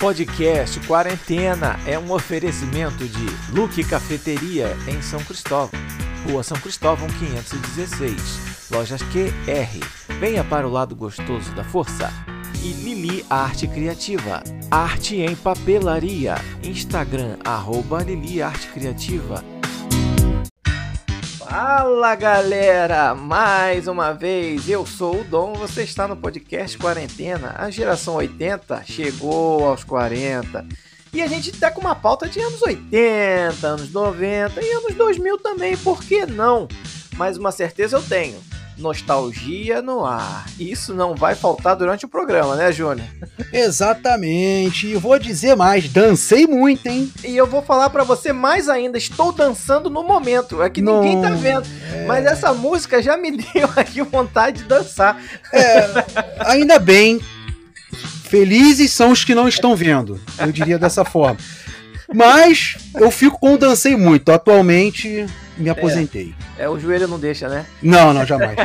Podcast Quarentena é um oferecimento de Luque Cafeteria em São Cristóvão, Rua São Cristóvão 516, Lojas QR. Venha para o lado gostoso da força. E Lili Arte Criativa, arte em papelaria. Instagram arroba Lili Arte Criativa. Fala galera, mais uma vez eu sou o Dom, você está no podcast Quarentena. A geração 80 chegou aos 40 e a gente tá com uma pauta de anos 80, anos 90 e anos 2000 também, por que não? Mas uma certeza eu tenho: nostalgia no ar. Isso não vai faltar durante o programa, né, Júnior? Exatamente. E vou dizer mais, dancei muito, hein? E eu vou falar para você mais ainda, estou dançando no momento. É que não, ninguém tá vendo. É... Mas essa música já me deu aqui vontade de dançar. É, ainda bem. Felizes são os que não estão vendo. Eu diria dessa forma. Mas eu fico com o dancei muito. Atualmente me aposentei. É, é, o joelho não deixa, né? Não, não, jamais.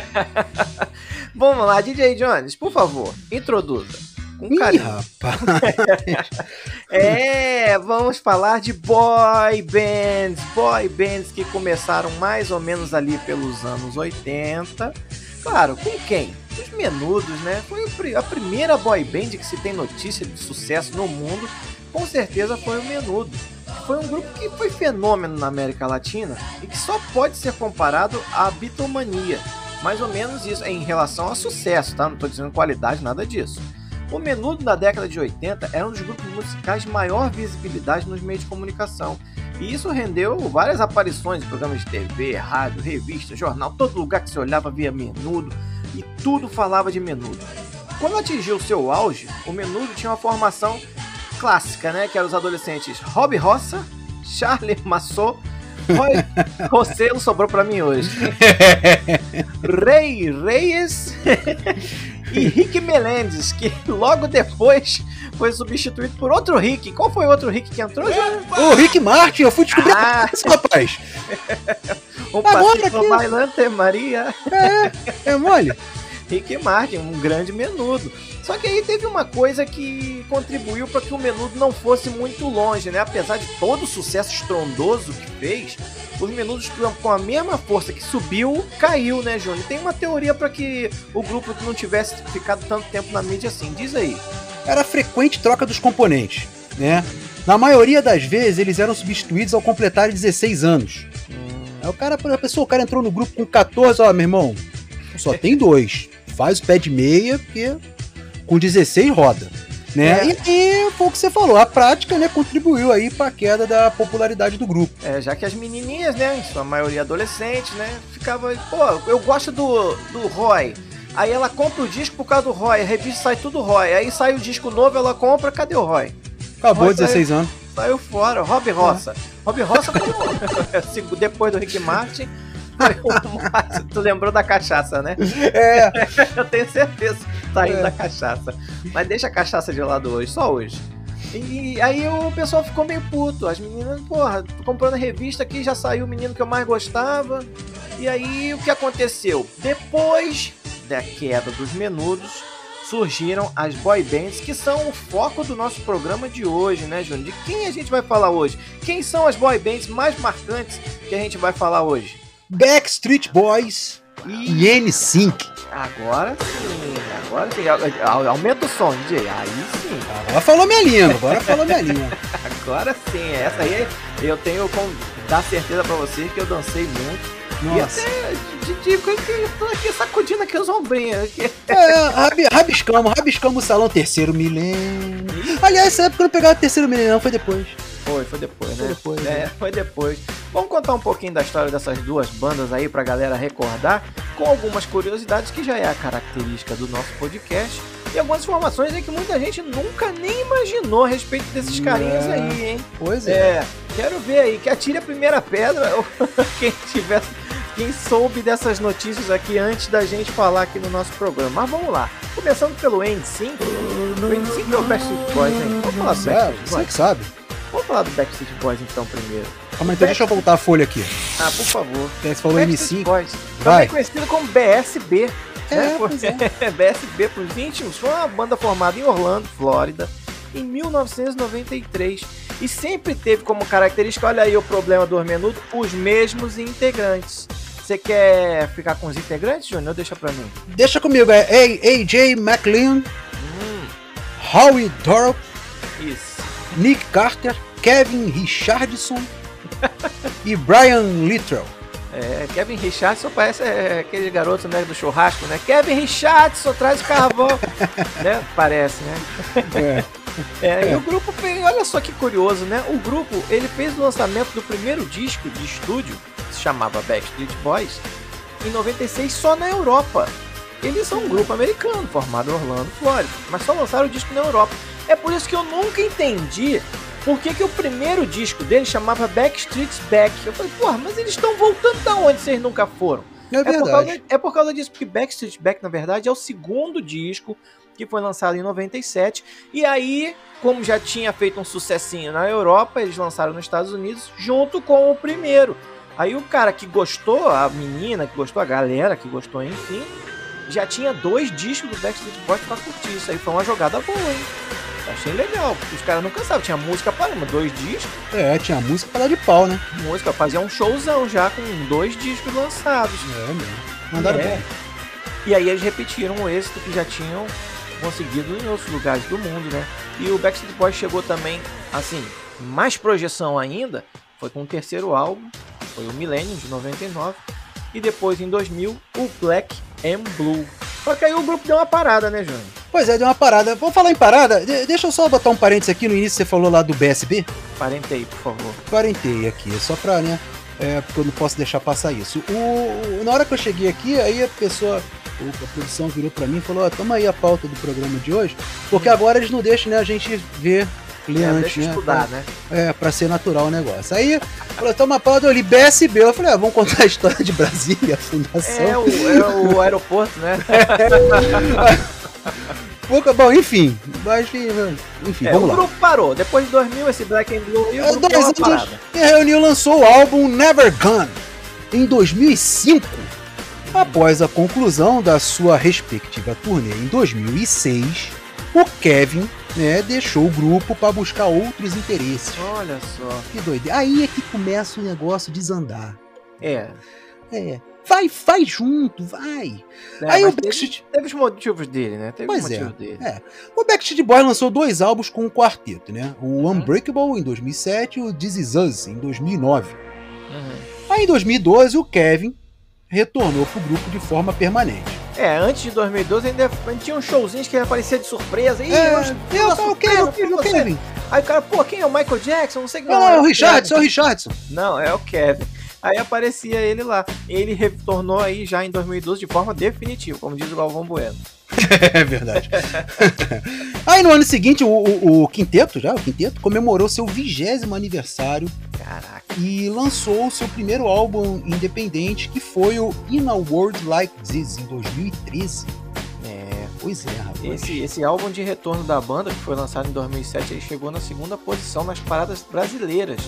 Vamos lá, DJ Jones, por favor, introduza. Com Ih, carinho. rapaz. é, vamos falar de boy bands. Boy bands que começaram mais ou menos ali pelos anos 80. Claro, com quem? Os Menudos, né? Foi a primeira boy band que se tem notícia de sucesso no mundo. Com certeza foi o Menudo foi um grupo que foi fenômeno na América Latina e que só pode ser comparado à Beatlemania. Mais ou menos isso em relação a sucesso, tá? Não estou dizendo qualidade, nada disso. O Menudo da década de 80 era um dos grupos musicais de maior visibilidade nos meios de comunicação. E isso rendeu várias aparições em programas de TV, rádio, revista, jornal, todo lugar que se olhava via Menudo e tudo falava de Menudo. Quando atingiu seu auge, o Menudo tinha uma formação clássica, né? Que eram os adolescentes Rob Roça, Charlie Massot, Roy Rossello sobrou para mim hoje. Rei Reyes e Rick Melendez, que logo depois foi substituído por outro Rick. Qual foi o outro Rick que entrou? O Rick Martin, eu fui descobrir ah. isso, rapaz. um Agora bailante Maria. É, é mole. Rick Martin, um grande menudo. Só que aí teve uma coisa que contribuiu para que o Menudo não fosse muito longe, né? Apesar de todo o sucesso estrondoso que fez, os Menudos com a mesma força que subiu, caiu, né, Júnior? Tem uma teoria para que o grupo não tivesse ficado tanto tempo na mídia assim. Diz aí. Era frequente troca dos componentes, né? Na maioria das vezes, eles eram substituídos ao completar 16 anos. Hum. Aí o cara, a pessoa, o cara entrou no grupo com 14, ó, meu irmão, só tem dois. Faz o pé de meia, porque com 16 roda. Né? É. E, e foi o que você falou, a prática né, contribuiu aí para a queda da popularidade do grupo. É, já que as menininhas, né, em sua maioria adolescentes, né, ficava, pô, eu gosto do, do Roy. Aí ela compra o disco por causa do Roy, a revista sai tudo Roy. Aí sai o disco novo, ela compra, cadê o Roy? Acabou, Roy 16 saiu, anos. Saiu fora, Rob Roça. É. Rob Roça, depois do Rick Martin, tu lembrou da cachaça, né? É. Eu tenho certeza. Tá indo é. da cachaça. Mas deixa a cachaça de lado hoje, só hoje. E aí o pessoal ficou meio puto. As meninas, porra, tô comprando a revista aqui, já saiu o menino que eu mais gostava. E aí o que aconteceu? Depois da queda dos menudos, surgiram as boy bands, que são o foco do nosso programa de hoje, né, Júnior? De quem a gente vai falar hoje? Quem são as boy bands mais marcantes que a gente vai falar hoje? Backstreet Boys e, NSYNC. Agora sim, agora sim. Aumenta o som, DJ. Aí sim. Agora falou minha língua, agora falou minha língua. agora sim, essa aí eu tenho como dar certeza pra você que eu dancei muito. Nossa. E até de, de, eu tô aqui sacudindo aqui os ombrinhos. Aqui. É, rabi, rabiscamos, rabiscamos o salão terceiro milênio. Aliás, essa época eu não pegava terceiro milênio, não, foi depois. Foi, foi depois, né? Foi depois, é, né? foi depois. Vamos contar um pouquinho da história dessas duas bandas aí pra galera recordar, com algumas curiosidades que já é a característica do nosso podcast. E algumas informações aí que muita gente nunca nem imaginou a respeito desses carinhas aí, hein? Pois é. é. Quero ver aí, que atire a primeira pedra, quem tivesse quem soube dessas notícias aqui antes da gente falar aqui no nosso programa. Mas vamos lá. Começando pelo N5. O N5 é o Backstreet Boys, hein? Vamos falar Boys. Você que sabe. Vamos falar do Backstreet Boys então primeiro. Calma então deixa eu voltar a folha aqui. Ah, por favor. Você falou Backstreet M5. Boys. Vai. Também conhecido como BSB. É, né? é. BSB pros íntimos foi uma banda formada em Orlando, Flórida, em 1993 e sempre teve como característica, olha aí o problema do Menudo, os mesmos integrantes. Você quer ficar com os integrantes, Júnior? Deixa pra mim. Deixa comigo, é AJ McLean, hum. Howie Dorop, Isso. Nick Carter, Kevin Richardson e Brian Littrell. É, Kevin Richardson parece é, aquele garoto né, do churrasco, né? Kevin Richardson traz o carvão, né? Parece, né? É. É, e o grupo fez, olha só que curioso, né? O grupo ele fez o lançamento do primeiro disco de estúdio, que se chamava Backstreet Boys, em 96 só na Europa. Eles são um grupo americano, formado em Orlando, Flórida, mas só lançaram o disco na Europa. É por isso que eu nunca entendi por que, que o primeiro disco dele chamava Backstreet's Back. Eu falei, porra, mas eles estão voltando da onde vocês nunca foram? É, é, por causa, é por causa disso, porque Backstreet Back, na verdade, é o segundo disco que foi lançado em 97. E aí, como já tinha feito um sucessinho na Europa, eles lançaram nos Estados Unidos junto com o primeiro. Aí o cara que gostou, a menina que gostou, a galera que gostou, enfim, já tinha dois discos do Backstreet Boys pra curtir. Isso aí foi uma jogada boa, hein? Achei legal, porque os caras não cansavam. Tinha música para dois discos. É, tinha música para dar de pau, né? Música, fazia um showzão já com dois discos lançados. É, mesmo. Mandaram é. bem. E aí eles repetiram o êxito que já tinham conseguido em outros lugares do mundo, né? E o Backstreet Boys chegou também, assim, mais projeção ainda, foi com o terceiro álbum, foi o Millennium de 99, e depois em 2000 o Black and Blue. Só que aí o grupo deu uma parada, né, Júnior? Pois é, deu uma parada. Vamos falar em parada? De deixa eu só botar um parênteses aqui no início, você falou lá do BSB. Parentei, por favor. Parentei aqui, só pra, né? É, porque eu não posso deixar passar isso. O, na hora que eu cheguei aqui, aí a pessoa a produção virou para mim e falou: oh, toma aí a pauta do programa de hoje, porque agora eles não deixam né, a gente ver ler é, antes, né? Estudar, pra, né? É, pra ser natural o negócio. Aí, falou, toma pauta, eu li BSB. Eu falei, ah, vamos contar a história de Brasília, a fundação. É o, é o aeroporto, né? Pouca, bom, enfim, mas, enfim, é, vamos o lá. grupo parou. Depois de 2000, esse Black and Blue e é, dois anos, e reuniu lançou o álbum Never Gone em 2005 Após a conclusão da sua respectiva turnê em 2006, o Kevin né, deixou o grupo para buscar outros interesses. Olha só. Que doido. Aí é que começa o negócio desandar. É. É. Vai, vai junto, vai. É, Aí o Backstreet... Teve, teve, os motivos dele, né? Teve pois é, dele. é. O Backstreet Boys lançou dois álbuns com um quarteto, né? O uhum. Unbreakable em 2007 e o This Is Us em 2009. Uhum. Aí em 2012 o Kevin retornou pro grupo de forma permanente. É, antes de 2012 ainda tinha uns showzinhos que aparecia de surpresa. Ih, é, eu, eu, eu, quero, eu Kevin. Aí o cara, pô, quem é o Michael Jackson? Não sei quem. Não, é, é o Richardson, é o Richardson. Não, é o Kevin. Aí aparecia ele lá. Ele retornou aí já em 2012 de forma definitiva, como diz o Galvão Bueno. é verdade. Aí no ano seguinte, o, o, o, Quinteto, já, o Quinteto, comemorou seu vigésimo aniversário. Caraca. E lançou seu primeiro álbum independente, que foi o In a World Like This, em 2013. Pois é, rapaz. Esse, esse álbum de retorno da banda, que foi lançado em 2007, ele chegou na segunda posição nas paradas brasileiras.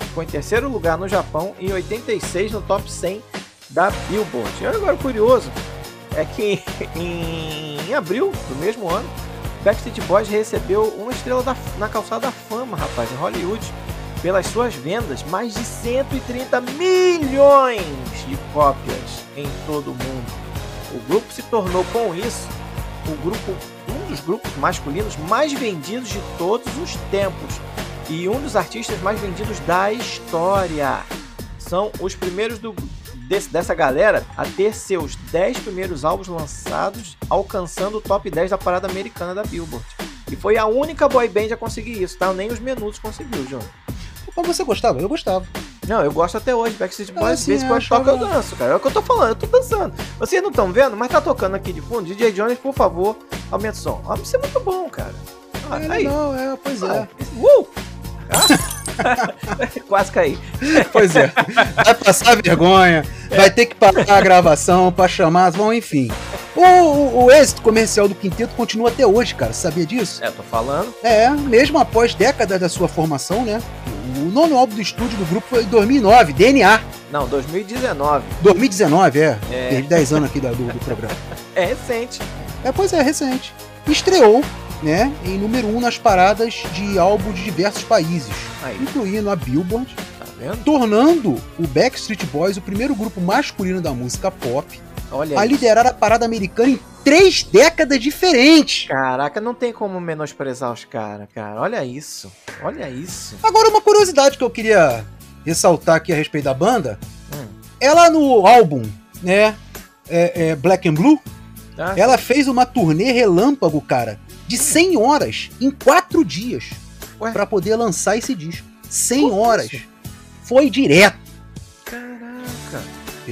Ficou em terceiro lugar no Japão e 86 no top 100 da Billboard. E agora curioso, é que em abril do mesmo ano, Backstreet Boys recebeu uma estrela da, na calçada da fama, rapaz, em Hollywood, pelas suas vendas, mais de 130 milhões de cópias em todo o mundo. O grupo se tornou com isso o grupo, um dos grupos masculinos mais vendidos de todos os tempos e um dos artistas mais vendidos da história. São os primeiros do, desse, dessa galera a ter seus 10 primeiros álbuns lançados alcançando o top 10 da parada americana da Billboard. E foi a única boy band a conseguir isso, tá? Nem os Menudos conseguiu, João. Mas você gostava? Eu gostava. Não, eu gosto até hoje. Backstreet Boys, ah, sim, vezes toca, eu danço, cara. É o que eu tô falando, eu tô dançando. Vocês não estão vendo, mas tá tocando aqui de fundo. DJ Jones, por favor, aumenta o som. Ah, isso é muito bom, cara. Ah, é, aí. Não, é, pois é. Uh! Ah? Quase caí. Pois é. Vai passar vergonha, é. vai ter que parar a gravação para chamar, vão, enfim. O, o, o, êxito comercial do Quinteto continua até hoje, cara. Sabia disso? É, tô falando. É, mesmo após décadas da sua formação, né? O nono álbum do estúdio do grupo foi em 2009, DNA. Não, 2019. 2019, é. é. 10 anos aqui do, do programa. É recente. É, pois é, recente. Estreou né, em número 1 um nas paradas de álbum de diversos países, Aí, incluindo a Billboard, tá vendo? tornando o Backstreet Boys o primeiro grupo masculino da música pop Olha a aí. liderar a parada americana em três décadas diferentes. Caraca, não tem como menosprezar os caras, cara. Olha isso. Olha isso. Agora, uma curiosidade que eu queria ressaltar aqui a respeito da banda, Hum, ela no álbum, né, é, é, Black and Blue, tá? ela fez uma turnê relâmpago, cara, de 100 horas em 4 dias pra poder lançar esse disco. 100 Como horas. isso? Foi direto.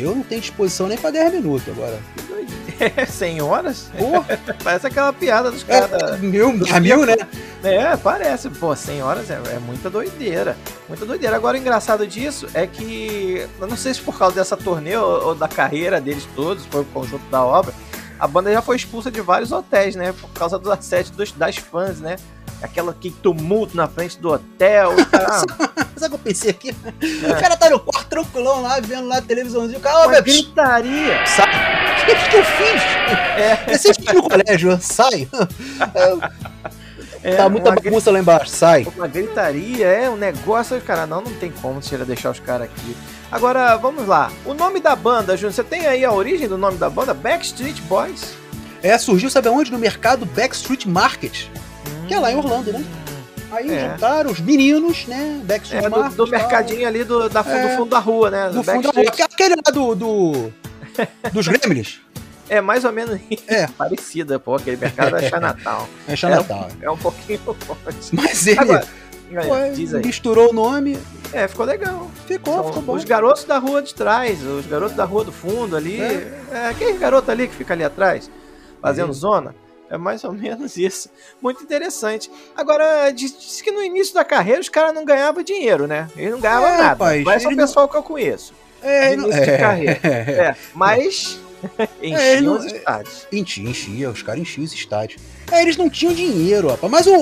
Eu não tenho disposição nem pra 10 minutos agora. Doideira. 100 horas? Pô, Parece aquela piada dos é, caras. mil, a mil, né? É, parece. Pô, 100 horas é, é muita doideira. Muita doideira. Agora, o engraçado disso é que, eu não sei se por causa dessa turnê ou, ou da carreira deles todos, foi o conjunto da obra, a banda já foi expulsa de vários hotéis, né? Por causa do assédio dos, das fãs, né? Aquela que tumulto na frente do hotel. tal. Sabe o que eu pensei aqui? É. O cara tá no quarto tranquilão lá, vendo lá a televisãozinho. O cara, Uma meu, gritaria. sabe? O que, que eu fiz? É, Você fica no colégio, sai. é tá muita bagunça lá embaixo, sai. uma gritaria, é um negócio. Cara, não, não tem como tirar, deixar os caras aqui. Agora, vamos lá. O nome da banda, Júnior, você tem aí a origem do nome da banda? Backstreet Boys? É, surgiu, sabe aonde? No mercado Backstreet Market, que é lá em Orlando, né? Aí É. juntaram os meninos, né? Backstreet É, do, Market. do tal, mercadinho ali do, da, É. do fundo da rua, né? Do fundo da rua. Aquele lá do. do dos Gremlins. É mais ou menos É. parecida, pô. Aquele mercado é Chinatown. É Chinatown. é. É um pouquinho forte. Mas ele Agora, pô, é, misturou o nome, É, ficou legal. ficou, São ficou bom. os garotos da rua de trás, os garotos da rua do fundo ali. É. É, aquele garoto ali que fica ali atrás, fazendo Uhum. zona. É mais ou menos isso. Muito interessante. Agora, diz, diz que no início da carreira os caras não ganhavam dinheiro, né? Eles não ganhavam É, nada. rapaz, Mas é o ele não- pessoal que eu conheço. É, de não- início de é, carreira. é, é. É, mas ele enchiam não- os estádios. Enchia, enchia, os caras enchiam os estádios. É, eles não tinham dinheiro, rapaz. Mas o-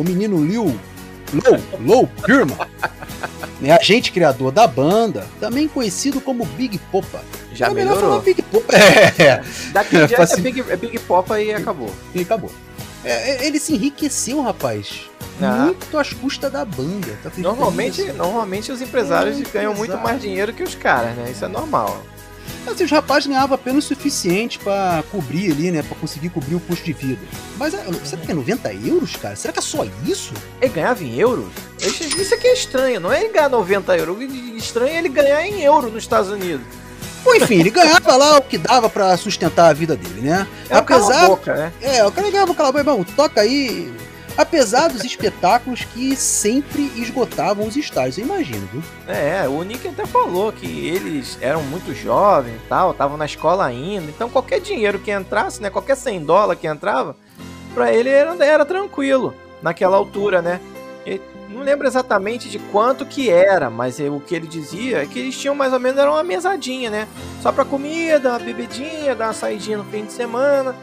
o menino Liu, Low, Low Pirma, né, agente criador da banda, também conhecido como Big Popa. Já é melhor melhorou. falar Big Popa. É, Daqui em É, diante é Big, é Big Popa e acabou. e acabou. É, é, ele se enriqueceu, rapaz. Ah. Muito às custas da banda. Tá Normalmente, normalmente os empresários É, ganham muito mais dinheiro que os caras, né? Isso é normal. Mas os rapazes ganhavam apenas o suficiente pra cobrir ali, né? Pra conseguir cobrir o custo de vida. Mas será que é 90 euros, cara? Será que é só isso? Ele ganhava em euros? Isso aqui é estranho, não é ele ganhar 90 euros. O estranho é ele ganhar em euro nos Estados Unidos. Bom, enfim, ele ganhava lá o que dava pra sustentar a vida dele, né? É Apesar. boca, né? É, o cara ganhava aquela bom, toca aí. Apesar dos espetáculos que sempre esgotavam os estádios, eu imagino, viu? É, o Nick até falou que eles eram muito jovens e tal, estavam na escola ainda. Então qualquer dinheiro que entrasse, né? Qualquer 100 dólares que entrava, pra ele era, era tranquilo naquela altura, né? Ele não lembro exatamente de quanto que era, mas o que ele dizia é que eles tinham mais ou menos era uma mesadinha, né? Só pra comida, uma bebidinha, dar uma saidinha no fim de semana.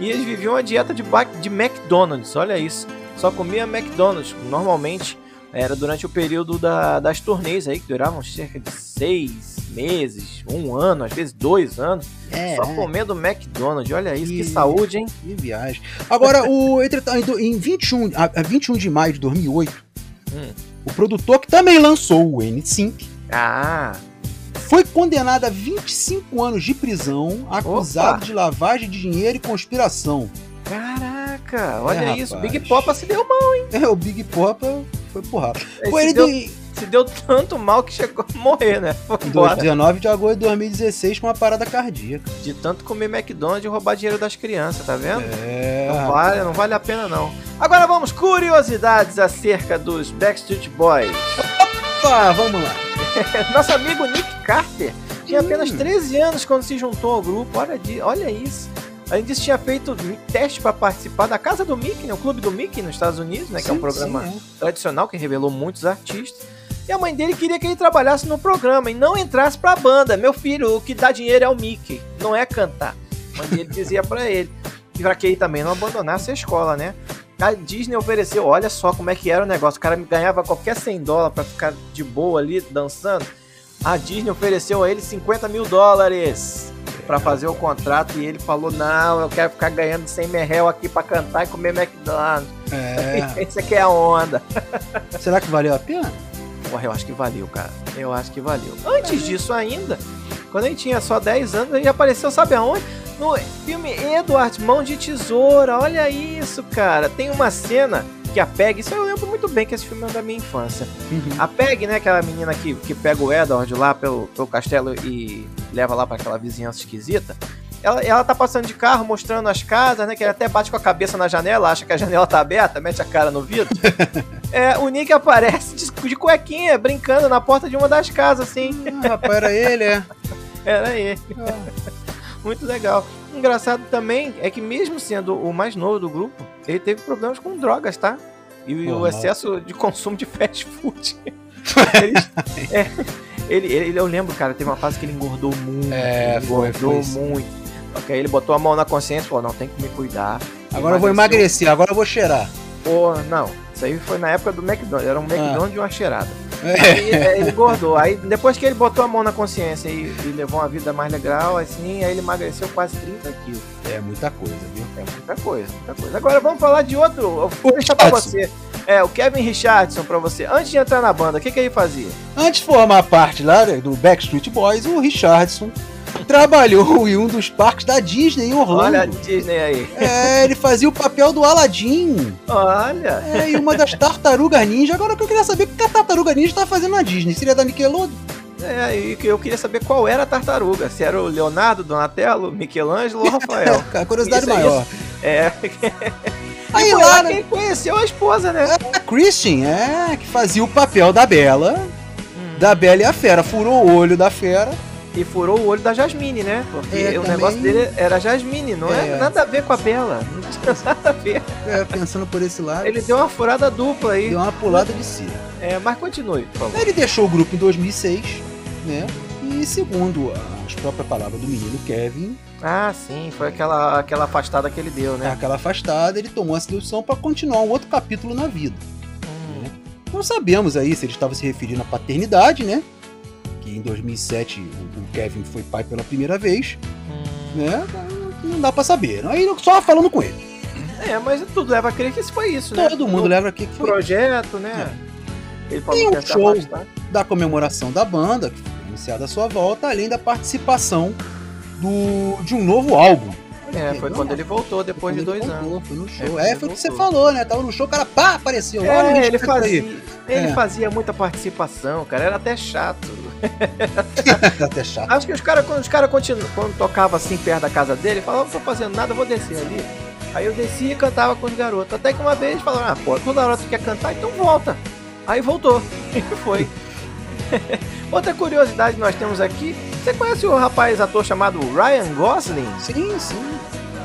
E eles viviam uma dieta de, de McDonald's, olha isso. Só comia McDonald's, normalmente era durante o período da- das turnês aí, que duravam cerca de seis meses, um ano, às vezes dois anos, É, só comendo McDonald's. Olha isso, que saúde, hein? que viagem. Agora, o, entretanto, em 21, a, a 21 de maio de 2008, Hum. o produtor que também lançou o N5 Ah, foi condenado a 25 anos de prisão, acusado Opa. de lavagem de dinheiro e conspiração. caraca, olha É, isso. rapaz. Big Popa se deu mal. É, o Big Popa foi porrada. Ele deu, de, se deu tanto mal que chegou a morrer, né? Foi em embora. 19 de agosto de 2016 com uma parada cardíaca. De tanto comer McDonald's e roubar dinheiro das crianças, tá vendo? É. Não vale, não vale a pena não. Agora vamos, curiosidades acerca dos Backstreet Boys. Opa, vamos lá. Nosso amigo Nick Carter tinha apenas Hum. 13 anos quando se juntou ao grupo. Olha, olha isso. Além disso, tinha feito teste para participar da Casa do Mickey, né? o Clube do Mickey nos Estados Unidos, né? que é um Sim, programa sim, tradicional que revelou muitos artistas. E a mãe dele queria que ele trabalhasse no programa e não entrasse pra banda. Meu filho, o que dá dinheiro é o Mickey, não é cantar. A mãe dele dizia pra ele. E pra que ele também não abandonasse a escola, né? A Disney ofereceu, olha só como é que era o negócio. O cara ganhava qualquer 100 dólares pra ficar de boa ali dançando. A Disney ofereceu a ele 50 mil dólares. pra fazer o contrato e ele falou: Não, eu quero ficar ganhando 100 merrel aqui pra cantar e comer McDonald's. É. Esse aqui é a onda. Será que valeu a pena? Porra, eu acho que valeu, cara. Eu acho que valeu. Antes disso ainda, quando a gente tinha só 10 anos, ele apareceu, sabe aonde? No filme Edward Mão de Tesoura. Olha isso, cara. Tem uma cena que a Peg, isso eu lembro muito bem que esse filme é da minha infância. A Peg, né, aquela menina que, que pega o Edward lá pelo, pelo castelo e leva lá pra aquela vizinhança esquisita. Ela, ela tá passando de carro, mostrando as casas, né? Que ele até bate com a cabeça na janela, acha que a janela tá aberta, mete a cara no vidro. é, o Nick aparece de, de cuequinha, brincando na porta de uma das casas, assim. Ah, rapaz, era ele, é. Era ele. Muito legal. Engraçado também é que mesmo sendo o mais novo do grupo, ele teve problemas com drogas, tá? E o excesso de consumo de fast food. Ele- é, ele, ele- eu lembro, cara, teve uma fase que ele engordou muito. É, foi, engordou foi. muito. Ok, ele botou a mão na consciência e falou, não, tem que me cuidar. Agora eu vou Emagreceu. emagrecer, agora eu vou cheirar. Pô, não. Isso aí foi na época do McDonald's. Era um McDonald's e uma cheirada. É. Aí é, ele engordou. Aí depois que ele botou a mão na consciência e, e levou uma vida mais legal, assim, aí ele emagreceu quase 30 quilos. É muita coisa, viu? É muita coisa, muita coisa. Agora vamos falar de outro. Vou deixar pra você. É, o Kevin Richardson pra você. Antes de entrar na banda, o que, que ele fazia? Antes de formar parte lá né, do Backstreet Boys, o Richardson trabalhou em um dos parques da Disney em Orlando. Olha a Disney aí. É, ele fazia o papel do Aladdin. Olha. É, e uma das tartarugas ninja. Agora que eu queria saber o que a tartaruga ninja tá fazendo na Disney. Seria da Nickelodeon? É, e eu queria saber qual era a tartaruga. Se era o Leonardo, Donatello, Michelangelo ou Rafael. A curiosidade Isso, maior. É. Aí lá, lá né, quem conheceu a esposa, né? a Christian, é, que fazia o papel da Bela, da Bela e a Fera. Furou o olho da Fera. E furou o olho da Jasmine, né? Porque É, o também. negócio dele era Jasmine, não é. É. nada a ver com a Bela. Não tinha nada a ver. É, pensando por esse lado, Ele deu uma furada dupla aí. deu uma pulada de si. É, mas continue, por favor. Ele deixou o grupo em 2006, né? E segundo as próprias palavras do menino Kevin, Ah, sim, foi aquela, aquela afastada que ele deu, né? aquela afastada, ele tomou essa decisão para continuar um outro capítulo na vida. Hum, Não sabemos aí se ele estava se referindo à paternidade, né? Que em 2007 o o Kevin foi pai pela primeira vez, hum. né? Não dá pra saber. Aí só falando com ele. É, mas tudo leva a crer que isso foi isso, né? Todo mundo leva aqui que foi projeto, né? Ele falou Tem um que se show. da comemoração da banda, que foi anunciada a sua volta, além da participação do, de um novo álbum. É, foi quando ele voltou depois de ele dois voltou, anos. Foi no É, show. É, ele foi o que você falou, né? Tava no show, o cara pá, apareceu. Olha É, ele Richard aí. fazia, ele É. fazia muita participação, cara. Era até chato. Até chato. Acho que os caras, quando os continuam, quando tocava assim perto da casa dele, falavam, não tô fazendo nada, vou descer ali. Aí eu descia e cantava com os garotos. Até que uma vez falaram, ah, pô, toda hora tu quer cantar, então volta. Aí voltou. E foi. Outra curiosidade que nós temos aqui, você conhece o rapaz ator chamado Ryan Gosling? Sim, sim.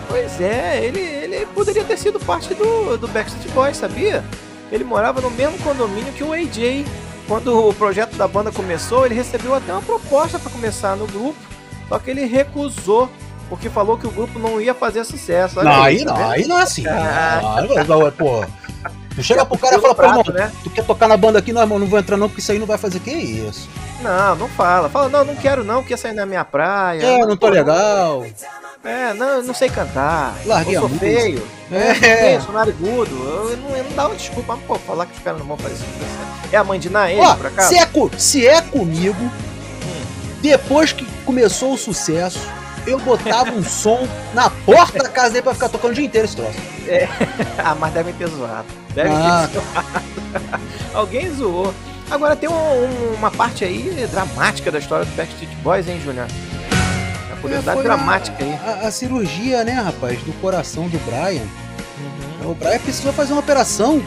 Pois é, ele, ele poderia ter sido parte do, do Backstreet Boys, sabia? Ele morava no mesmo condomínio que o AJ. Quando o projeto da banda começou, ele recebeu até uma proposta para começar no grupo, só que ele recusou, porque falou que o grupo não ia fazer sucesso. Olha Não, aí tá não, aí não é assim. Ah. Ah, não, pô. Tu chega pro cara e fala, pô, irmão, né? tu quer tocar na banda aqui? Não, irmão, não vou entrar não, porque isso aí não vai fazer. Que isso? Não, não fala. Fala, não, não quero não, quer sair na minha praia. É, não tô Pô, legal. É, não, eu não sei cantar. Larguei eu sou feio. É. feio, sou narigudo. Eu, eu não, eu não dava desculpa, mas, pô, falar que os caras não vão fazer isso. É a mãe de Naê, por acaso? se é, se é comigo, depois que começou o sucesso, eu botava um som na porta da casa dele pra ficar tocando o dia inteiro esse troço. Ah, mas devem ter zoado. Devem Ah. ter zoado. Alguém zoou. Agora tem um- um- uma parte aí dramática da história do Backstreet Boys, hein, Júnior? Uma curiosidade É, dramática a, aí. A, a cirurgia, né, rapaz, do coração do Brian. Uhum. O Brian precisou fazer uma operação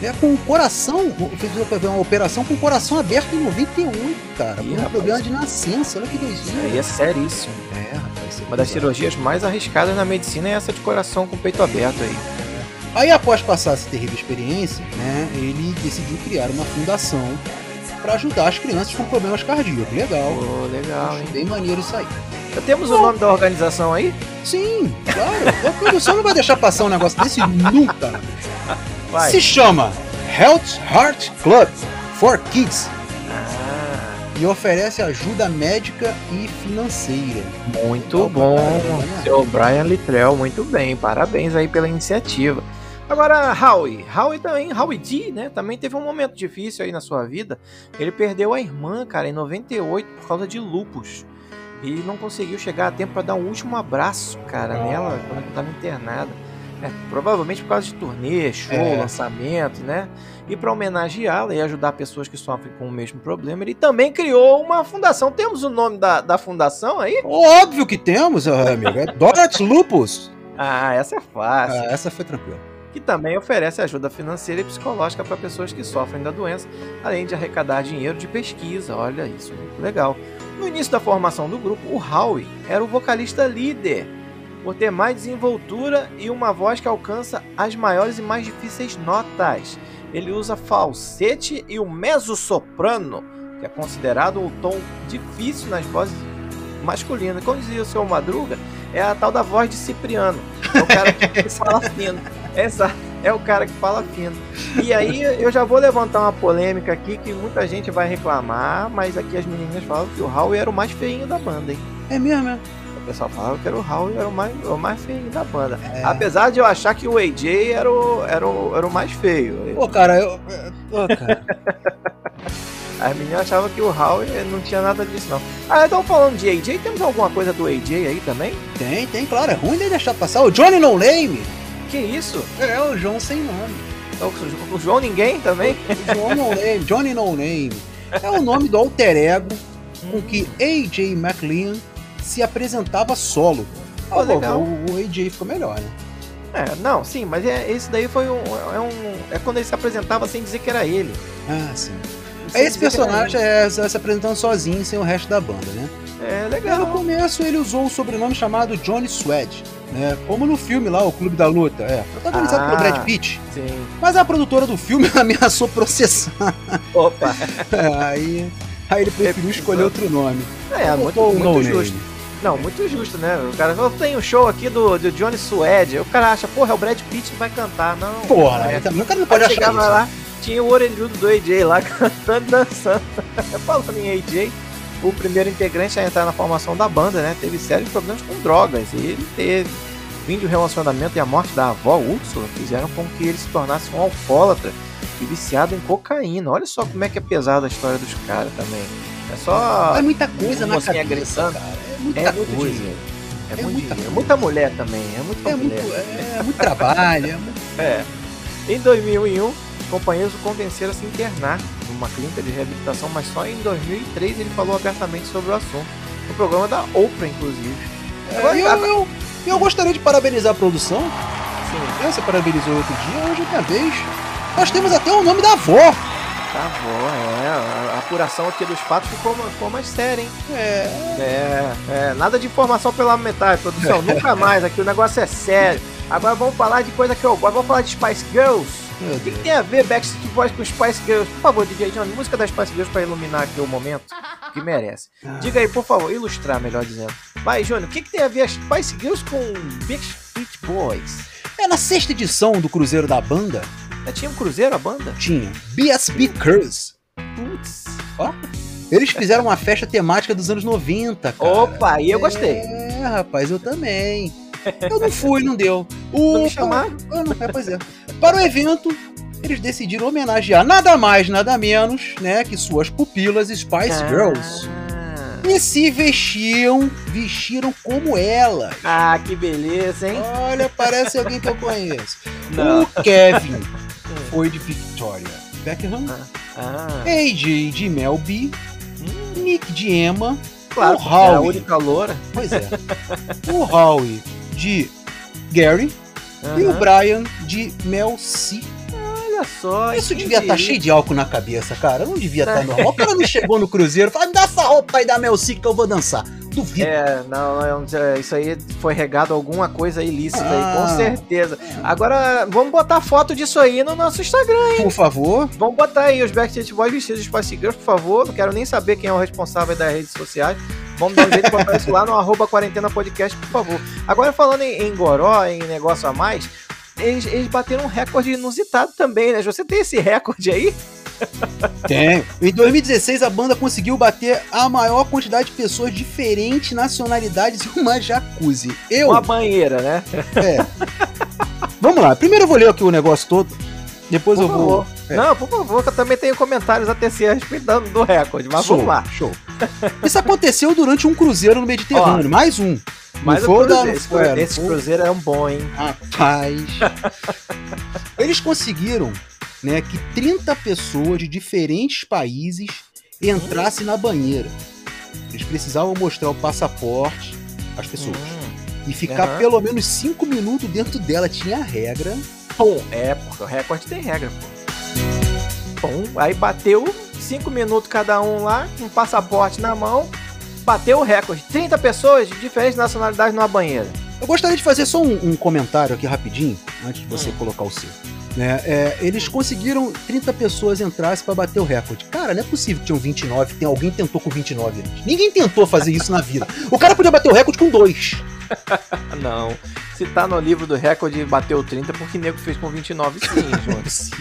né, com o coração. Fez uma operação com o coração aberto em 98, cara. Ih, Por um rapaz. problema de nascença. Olha que doisinha. aí é seríssimo. É, rapaz. é Uma das cirurgias mais arriscadas na medicina é essa de coração com o peito aberto aí. Aí, após passar essa terrível experiência, né, ele decidiu criar uma fundação para ajudar as crianças com problemas cardíacos. Legal. Pô, legal, Acho hein? bem maneiro isso aí. Já temos o nome da organização aí? Sim, claro. A produção não vai deixar passar um negócio desse nunca. Vai. Se chama Health Heart Club for Kids. Ah, e oferece ajuda médica e financeira. Muito bom, seu Brian Littrell, muito bem, parabéns aí pela iniciativa. Agora, Howie, Howie também, Howie D, né, também teve um momento difícil aí na sua vida. Ele perdeu a irmã, cara, em 98 por causa de lupus. E não conseguiu chegar a tempo para dar um último abraço, cara, nela quando ela estava internada. É, provavelmente por causa de turnê, show, é. lançamento, né? E para homenageá-la e ajudar pessoas que sofrem com o mesmo problema, ele também criou uma fundação. Temos o nome da, da fundação aí? Óbvio que temos, amigo. É Donuts Lupus. Ah, essa é fácil. Ah, essa foi tranquila. Que também oferece ajuda financeira e psicológica para pessoas que sofrem da doença, além de arrecadar dinheiro de pesquisa. Olha isso, muito legal. No início da formação do grupo, o Howie era o vocalista líder por ter mais desenvoltura e uma voz que alcança as maiores e mais difíceis notas. Ele usa falsete e o mezzo-soprano, que é considerado o tom difícil nas vozes masculinas. Como dizia o seu Madruga, é a tal da voz de Cipriano. É o cara que fala fino. Essa é o cara que fala fino. E aí eu já vou levantar uma polêmica aqui que muita gente vai reclamar, mas aqui as meninas falam que o Howie era o mais feinho da banda, hein? É mesmo, é? pessoal falava que era o Howie era o mais, o mais feio da banda. É. Apesar de eu achar que o AJ era o, era o, era o mais feio. Pô, cara, eu. Pô, cara. As meninas achavam que o Howie não tinha nada disso, não. Ah, então falando de AJ, temos alguma coisa do AJ aí também? Tem, tem, claro. É ruim de deixar passar. O Johnny No Name. Que isso? É, o João sem nome. Então, o João Ninguém também? O João No Name, Johnny No Name. É o nome do alter ego com que AJ McLean se apresentava solo. Oh, legal. O, o AJ ficou melhor, né? É, não, sim, mas é, esse daí foi um é, um. é quando ele se apresentava sem dizer que era ele. Ah, sim. Sem esse personagem é se apresentando sozinho, sem o resto da banda, né? É, legal. no começo ele usou o sobrenome chamado Johnny Swed, né? Como no filme lá, O Clube da Luta, é, protagonizado ah, pelo Brad Pitt. Sim. Mas a produtora do filme ameaçou processar. Opa! É, aí, aí ele preferiu escolher outro nome. É, muito, muito justo. Name. Não, muito justo, né? O cara falou, tem um show aqui do, do Johnny Suede. O cara acha, porra, é o Brad Pitt que vai cantar. Não. Porra, é. também o cara não pode achar isso. lá, tinha o orelhudo do AJ lá cantando dançando. Falando em AJ, o primeiro integrante a entrar na formação da banda, né? Teve sérios problemas com drogas. E ele teve. O fim do relacionamento e a morte da avó Úrsula fizeram com que ele se tornasse um alcoólatra e viciado em cocaína. Olha só como é que é pesada a história dos caras também. É só. É muita coisa na cabeça, agressando. cara muita é muito coisa. Dinheiro. É, é muito muita, dinheiro. muita mulher também. É, muita é, mulher. Muito, é, é muito trabalho. é, muito... é. Em 2001, os companheiros o convenceram a se internar numa clínica de reabilitação, mas só em 2003 ele falou abertamente sobre o assunto. No programa da Oprah, inclusive. É, eu, eu, eu, eu, gostaria de parabenizar a produção. Sim. Você parabenizou outro dia, hoje é minha vez. Nós temos até o nome da avó. Tá bom, é. A apuração aqui dos fatos ficou, ficou mais séria, hein? É. É, é. Nada de informação pela metade, produção. Nunca mais. Aqui o negócio é sério. Agora vamos falar de coisa que eu gosto. Vamos falar de Spice Girls. O que, que, tem a ver Backstreet Boys com Spice Girls? Por favor, DJ John, música das Spice Girls pra iluminar aqui o momento que merece. Diga aí, por favor, ilustrar, melhor dizendo. Vai, Júnior, o que, que tem a ver as Spice Girls com Backstreet Boys? É na sexta edição do Cruzeiro da Banda, já tinha um cruzeiro a banda? Tinha. BSB Cruise. Putz. Ó. Eles fizeram uma festa temática dos anos 90, cara. Opa, e eu gostei. É, rapaz, eu também. Eu não fui, não deu. O... Não me chamaram? Ah, não, é, pois é. Para o evento, eles decidiram homenagear nada mais, nada menos, né, que suas pupilas Spice ah. Girls. E se vestiam, vestiram como ela. Ah, que beleza, hein? Olha, parece alguém que eu conheço. Não. O Kevin foi de Victoria Beckham, ah, ah. AJ de Mel B, hum. Nick de Emma, claro, o Howie. É a única loura. Pois é. o Howie de Gary e o Brian de Mel C. Olha só. Isso devia estar tá cheio de álcool na cabeça, cara. Não devia estar tá normal. O cara não chegou no cruzeiro e falou: me dá essa roupa aí da Mel C que eu vou dançar. Duvido. É, não, é isso aí foi regado alguma coisa ilícita ah. aí, com ah. certeza. Agora, vamos botar foto disso aí no nosso Instagram, hein? Por favor. Vamos botar aí os Backstreet Boys vestidos de Spice Girls, por favor. Não quero nem saber quem é o responsável das redes sociais. Vamos dar um jeito de botar isso lá no arroba quarentena podcast, por favor. Agora, falando em, em Goró, em negócio a mais, eles, eles bateram um recorde inusitado também, né? Você tem esse recorde aí? Tem. Em 2016, a banda conseguiu bater a maior quantidade de pessoas diferentes nacionalidades em uma jacuzzi. Eu. Uma banheira, né? É. Vamos lá. Primeiro eu vou ler aqui o negócio todo. Depois Por eu vou. favor. É. Não, por favor, que eu também tenho comentários a tecer a respeito do- do recorde, mas show, vamos lá. Show. Isso aconteceu durante um cruzeiro no Mediterrâneo. mais um. Mas não foi cruzeiro, não esse, cruzeiro é um bom, hein? Rapaz. Eles conseguiram né, que 30 pessoas de diferentes países entrassem na banheira. Eles precisavam mostrar o passaporte às pessoas. E ficar pelo menos 5 minutos dentro dela. Tinha regra. Pum. É, porque o recorde tem regra, pô. Pum. Aí bateu 5 minutos cada um lá, com o passaporte na mão. Bateu o recorde. 30 pessoas de diferentes nacionalidades numa banheira. Eu gostaria de fazer só um, um comentário aqui rapidinho, antes de você Hum. colocar o seu. Né, é, eles conseguiram 30 pessoas entrassem para bater o recorde. Cara, não é possível que tinham 29, tem alguém tentou com 29 antes. Ninguém tentou fazer isso na vida. O cara podia bater o recorde com dois. Não. Se tá no livro do recorde e bateu 30, porque nego fez com 29 sim,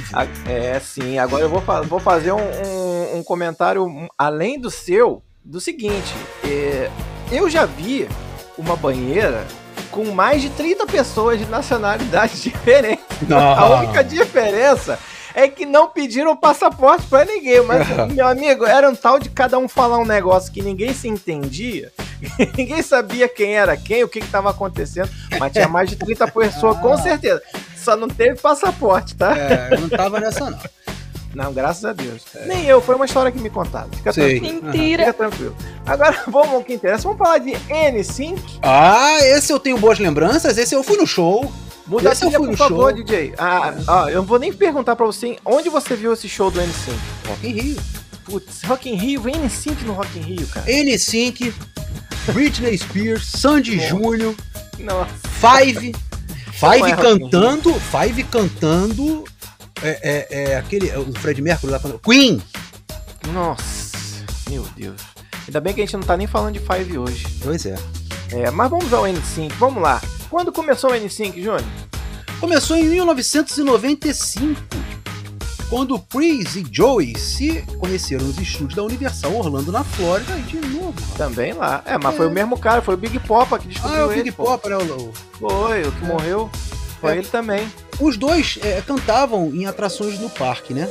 é É, sim. Agora eu vou, vou fazer um, um- um comentário além do seu, do seguinte. é, eu já vi uma banheira com mais de 30 pessoas de nacionalidades diferentes. A única diferença é que não pediram passaporte pra ninguém. Mas, meu amigo, era um tal de cada um falar um negócio que ninguém se entendia. ninguém sabia quem era quem, o que estava acontecendo. Mas tinha mais de 30 pessoas, com certeza. Só não teve passaporte, tá? É, eu não tava nessa, não. Não, graças a Deus. Nem eu, foi uma história que me contaram. Fica Sei. tranquilo. Mentira. Fica tranquilo. Agora vamos ao que interessa. Vamos falar de N5. Ah, esse eu tenho boas lembranças. Esse eu fui no show. Muda a Esse eu trilha, fui por no favor, show. DJ. Ah, ah, eu não vou nem perguntar pra você onde você viu esse show do N5. Rock in Rio. Putz, Rock in Rio, vem N5 no Rock in Rio, cara. N5, Britney Spears, Sandy. Júnior. Five. É Five in cantando. Five cantando. É, é, é aquele. é O Fred Mercury lá falando. Queen! Nossa. Meu Deus. Ainda bem que a gente não tá nem falando de Five hoje. Pois é. É, mas vamos ao N5. Vamos lá. Quando começou o N5, Júnior? Começou em 1995, quando Prince e Joey se conheceram nos estúdios da Universal Orlando, na Flórida, e de novo. Também lá. É, mas foi o mesmo cara, foi o Big Popa que Ah, descobriu é o. Big. Pop, né? o- Foi, o que morreu. Foi É. ele também. Os dois é, cantavam em atrações no parque, né?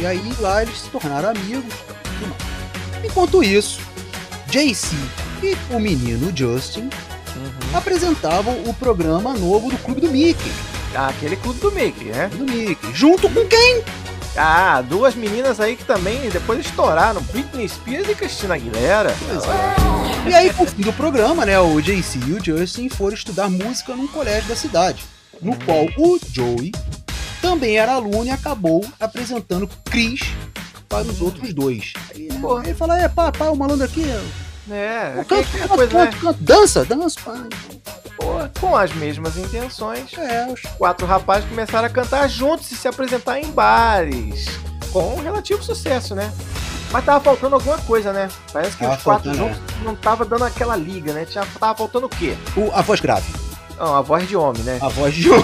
E aí lá eles se tornaram amigos. Enquanto isso, JC e o menino Justin apresentavam o programa novo do Clube do Mickey. Ah, aquele clube do Mickey, né? Do Mickey. Junto com quem? Ah, duas meninas aí que também depois estouraram, Britney Spears e Christina Aguilera. Pois é. E aí, por fim do programa, né, o JC e o Justin foram estudar música num colégio da cidade, no qual o Joey também era aluno e acabou apresentando Chris para os outros dois. Aí, né, Porra. ele fala, é, pá, pá, o malandro aqui, É, aquela canto, canto, coisa, né? canto, canto, dança, dança, pá. Pô, com as mesmas intenções, É, os- quatro rapazes começaram a cantar juntos e se apresentar em bares. Com um relativo sucesso, né? Mas tava faltando alguma coisa, né? Parece que Tava os quatro faltando, juntos não tava dando aquela liga, né? Tinha, tava faltando o quê? o- a voz grave, Não, a voz de homem, né? a voz de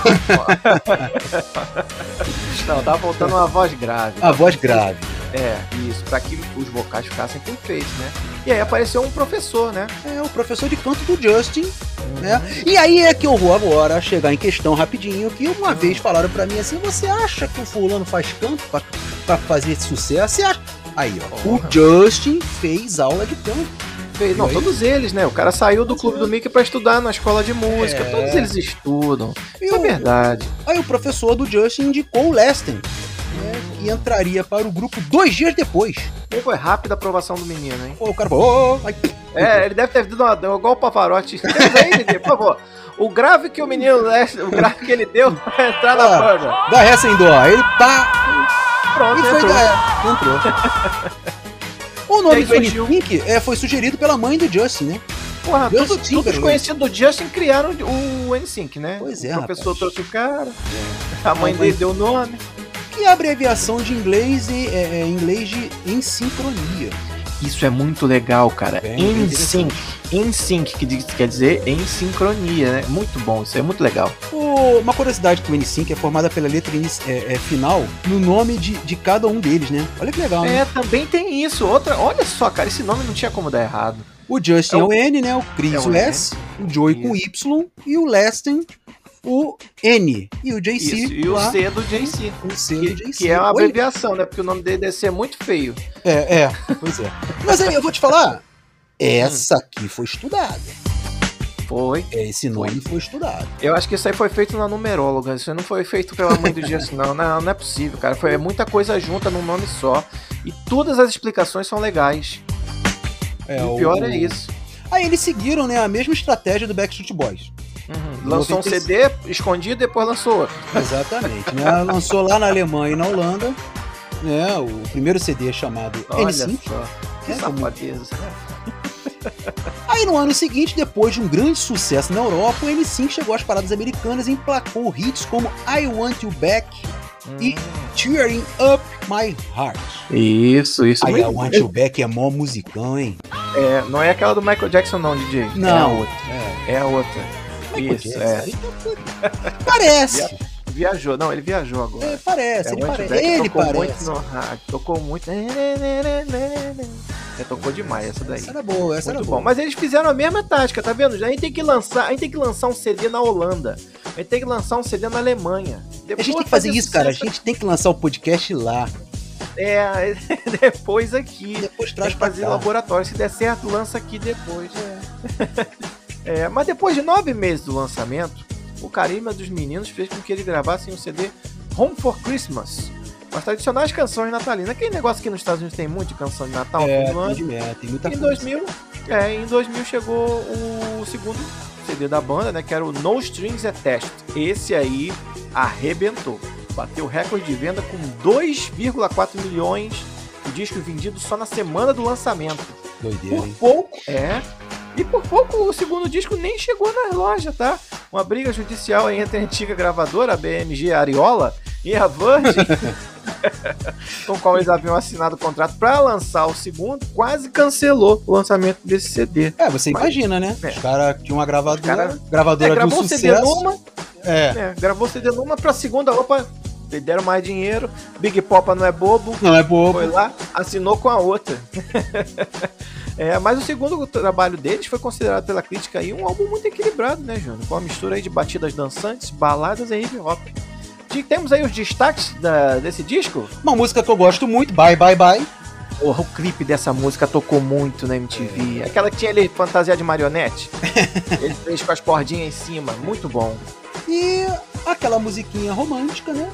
Não, tava faltando uma voz grave. a voz grave. É, isso, pra que os vocais ficassem perfeitos, né? E aí apareceu um professor, né? É o professor de canto do Justin, né? E aí é que eu vou agora chegar em questão rapidinho, que uma vez falaram pra mim assim, você acha que o fulano faz canto pra, pra fazer esse sucesso? Você acha? Aí, ó, Porra. o Justin fez aula de canto. Fez- Não, todos eles, né? O cara saiu do clube do Mickey pra estudar na escola de música. É. Todos eles estudam. Isso é verdade. Aí o professor do Justin indicou o Leston, né, que entraria para o grupo dois dias depois. Como foi rápida a aprovação do menino, hein? Pô, o cara falou, oh, aí, É, ele deve ter dado uma, igual o Pavarotti. Temos aí, por favor. O grave que o menino, Leste- o grave que ele deu pra entrar na Ah. banda. dá ré sem dó. Ele tá Pronto, E foi entrou. da- entrou. O E nome do. N-Sync é, foi sugerido pela mãe do Justin, né? Porra, tudo, todos os Timberlake. conhecidos do Justin criaram o NSYNC, né? Pois é, O professor rapaz. trouxe o cara, mãe A mãe- dele deu o nome. Que é a abreviação de inglês, e, é, é, inglês de em sincronia. Isso é muito legal, cara. In interessante. sync. In sync, que quer dizer em sincronia, né? Muito bom, isso é muito legal. O- uma curiosidade que o N5 é formada pela letra inici- é, é, final no nome de, de cada um deles, né? Olha que legal, né? É, também tem isso. Outra, olha só, cara, esse nome não tinha como dar errado. O Justin É o- o N, né? O Chris é o o S, o Joey com Y e o Leston o N. E o JC Isso, e o lá, C do JC. o C Que, do JC. que é uma Oi? abreviação, né? Porque o nome dele deve ser muito feio. É, é, pois é. Mas aí eu vou te falar, essa aqui foi estudada. Foi. É, Esse nome foi estudado. Eu acho que isso aí foi feito na numeróloga. Isso aí não foi feito pela mãe do Justin, não. Não, não é possível, cara. Foi muita coisa junta num nome só. E todas as explicações são legais. É, e o pior é isso. Aí eles seguiram, né, a mesma estratégia do Backstreet Boys. Uhum. Lançou um 96. CD escondido e depois lançou outro. Exatamente, né? Lançou lá na Alemanha e na Holanda, né? O primeiro CD chamado Olha N5. só. Que É, safadeza. Aí no ano seguinte, depois de um grande sucesso na Europa, o N5 chegou às paradas americanas e emplacou hits como I Want You Back, E- Tearing Up My Heart. Isso, isso. Aí I. Want You Back é mó musicão, hein? É, não é aquela do Michael Jackson, não, DJ. É a Não, outra. é. É a outra. Michael Isso, é. tá. Parece. Viajou. Não, ele viajou agora. É, parece, É, ele parece. Ele tocou parece. muito no rádio. Tocou muito. É, tocou demais essa daí. Essa era boa, essa Muito era bom. boa. Mas eles fizeram a mesma tática, tá vendo? A gente tem que lançar, a gente tem que lançar um CD na Holanda. A gente tem que lançar um CD na Alemanha. A Depois gente tem que fazer isso, cara. A gente tem que lançar o podcast lá. É, depois aqui. Depois Tem traz que pra fazer cá. laboratório. Se der certo, lança aqui depois. É, mas depois de nove meses do lançamento, o carisma dos meninos fez com que eles gravassem o CD Home for Christmas. Com as tradicionais canções natalinas. Aquele negócio que nos Estados Unidos tem muito de canção de Natal, É, ano. é, tem muita Em coisa. 2000, é, em 2000 chegou o segundo CD da banda, né, que era o No Strings Attached. Esse aí arrebentou. Bateu recorde de venda com 2,4 milhões de discos vendidos só na semana do lançamento. Doideira, Por hein? pouco, é. E por pouco o segundo disco nem chegou nas lojas, tá? Uma briga judicial aí entre a antiga gravadora, a BMG Ariola, e a Virgin, com qual eles haviam assinado o contrato para lançar o segundo, quase cancelou o lançamento desse CD. É, você Mas- imagina, né? É. Os caras tinham uma gravadora, cara- gravadora É, de um gravou o CD sucesso. numa, É. é, gravou o CD numa pra segunda, opa, deram mais dinheiro, Big Popa não é bobo, Não é bobo. foi lá, assinou com a outra. É, mas o segundo trabalho deles foi considerado pela crítica aí um álbum muito equilibrado, né, Júnior? Com uma mistura aí de batidas dançantes, baladas e hip hop. De- Temos aí os destaques da- desse disco. Uma música que eu gosto muito, Bye Bye Bye. Porra, o clipe dessa música tocou muito na MTV. Aquela que tinha ali fantasia de marionete. Ele fez com as cordinhas em cima. Muito bom. E aquela musiquinha romântica, né?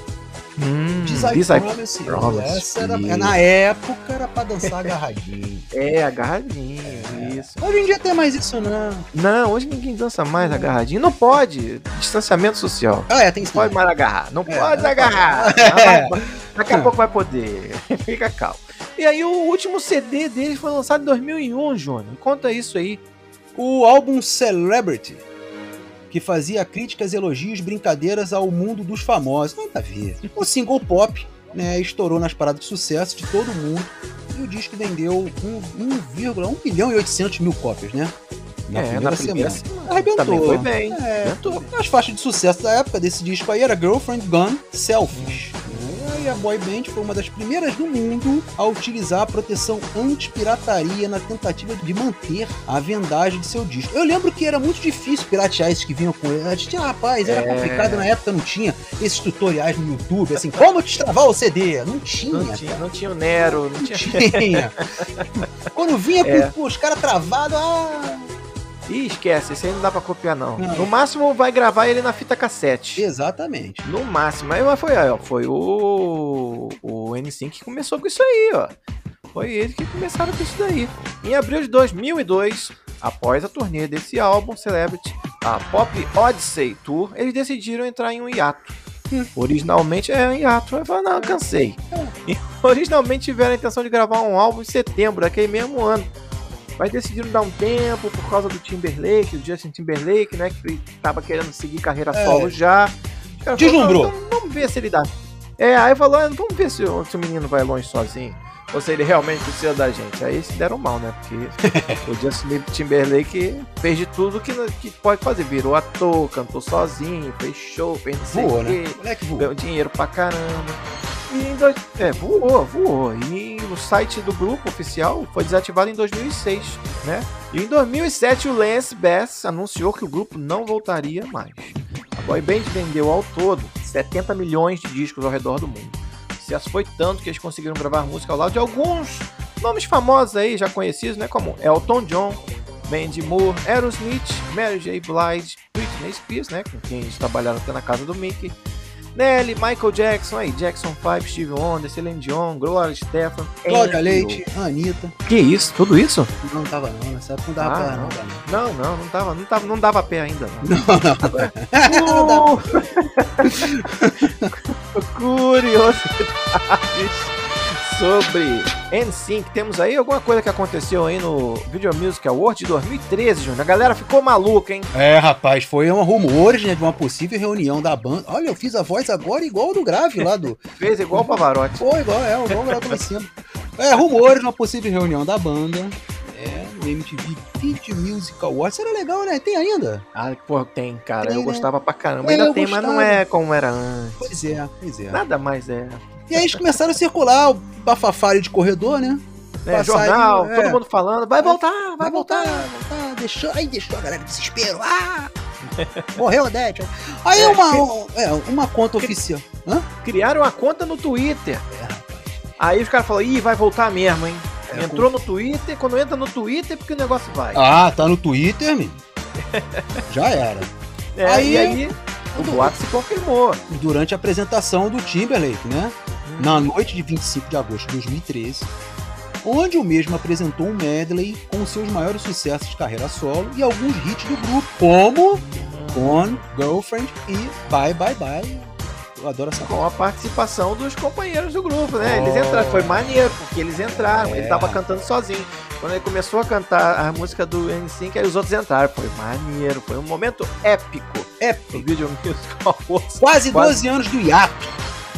Hum, Diz I This I Promise. Promise Essa era, na época era pra dançar agarradinho. É, agarradinho, isso. Hoje em dia tem mais isso, não. Não, hoje ninguém dança mais agarradinho. Não pode. Distanciamento social. Ah, é, tem Não pode mais agarrar. Não É, pode não agarrar. É. Daqui a pouco vai poder. Fica calmo. E aí, o último CD deles foi lançado em 2001, Júnior. Conta isso aí. O álbum Celebrity, que fazia críticas, elogios, brincadeiras ao mundo dos famosos. Nada a ver. O single pop, né, estourou nas paradas de sucesso de todo mundo e o disco vendeu um- 1,1 milhão e 800 mil cópias, né? Na É, primeira na primeira semana. semana. Arrebentou. Também foi bem. É, Arrebentou. as faixas de sucesso da época desse disco aí era Girlfriend Gone, Selfish. E a boy band foi uma das primeiras do mundo a utilizar a proteção anti-pirataria na tentativa de manter a vendagem de seu disco. Eu lembro que era muito difícil piratear esses que vinham com ele. A gente tinha, rapaz, era É. complicado na época, não tinha esses tutoriais no YouTube, assim, como destravar o CD? Não tinha, Não tinha, não tinha o Nero, não não tinha. tinha. Quando vinha É. com pô, os caras travados, ah, Ih, esquece, esse aí não dá pra copiar, não. Não. No máximo vai gravar ele na fita cassete. exatamente. No máximo. Aí mas foi, aí, ó, foi o, o N5 que começou com isso aí, ó. Foi ele que começaram com isso daí. Em abril de 2002, após a turnê desse álbum Celebrity, a Pop Odyssey Tour, eles decidiram entrar em um hiato. Hum. Originalmente, é um hiato. Eu falei, não, cansei. E, originalmente tiveram a intenção de gravar um álbum em setembro daquele mesmo ano. Mas decidiram dar um tempo por causa do Timberlake, o Justin Timberlake, né? Que tava querendo seguir carreira É. solo já. Falaram, Deslumbrou. "Não, então vamos ver se ele dá. É, aí falou, ah, vamos ver se o, se o menino vai longe sozinho. Ou se ele realmente precisa da gente. Aí se deram mal, né? Porque o Justin Timberlake fez de tudo que, que pode fazer. Virou ator, cantou sozinho, fez show, fez não sei Voou, o né? quê. Moleque voou. Ganhou dinheiro pra caramba. E dois, é, voou, voou. E o site do grupo oficial foi desativado em 2006, né? E em 2007 o Lance Bass anunciou que o grupo não voltaria mais. A boy band vendeu ao todo 70 milhões de discos ao redor do mundo. O sucesso foi tanto que eles conseguiram gravar música ao lado de alguns nomes famosos aí, já conhecidos, né? Como Elton John, Mandy Moore, Aerosmith, Mary J. Blige, Britney Spears, né? Com quem eles trabalharam até na casa do Mickey. Nelly, Michael Jackson, aí, Jackson 5, Steve Wonder, Celine Dion, Gloria Stefan, Cláudia Leite, Anitta. Que isso? Tudo isso? Não tava não, nessa época não dava Ah, pra não. não. Não, não, não dava, não tava, não dava pé ainda. Não. Não, não. Uh, Curiosidades sobre NSYNC. Temos aí alguma coisa que aconteceu aí no Video Music Award de 2013, Júnior. A galera ficou maluca, hein? É, rapaz, foi um rumores, né, de uma possível reunião da banda. Olha, eu fiz a voz agora igual do grave lá do... Fez igual o Pavarotti. Foi igual, é, igual o grave lá cima. É, rumores de uma possível reunião da banda. É, no MTV Video Music Awards. Era legal, né? Tem ainda? Ah, pô, tem, cara. Tem, eu né? gostava pra caramba. É, Ainda tem, mas não gostava. é como era antes. Pois é, pois é. Nada mais é. E aí eles começaram a circular o bafafário de corredor, né? É, jornal, é. todo mundo falando, vai voltar, vai, Vai voltar. voltar, voltar. Deixou, aí deixou a galera em desespero. Ah! Morreu o Dead. Aí É, uma, um- é, uma conta oficial. Hã? Criaram uma conta no Twitter. É, rapaz. Aí os caras falaram, ih, vai voltar mesmo, hein? É, Entrou no Twitter, quando entra no Twitter é porque o negócio vai. Ah, tá no Twitter, meu. Já era. É, aí- e aí o boato se confirmou. Durante a apresentação do Timberlake, né? Na noite de 25 de agosto de 2013, onde o mesmo apresentou um medley com seus maiores sucessos de carreira solo e alguns hits do grupo, como On, Girlfriend e Bye Bye Bye. Eu adoro essa Com a participação dos companheiros do grupo, né? Eles Oh. entraram, foi maneiro, porque eles entraram, É. ele tava cantando sozinho. Quando ele começou a cantar a música do N5, aí os outros entraram. Foi maneiro, foi um momento épico. Épico. No Video Music Awards. Quase Quase. 12 anos do hiato.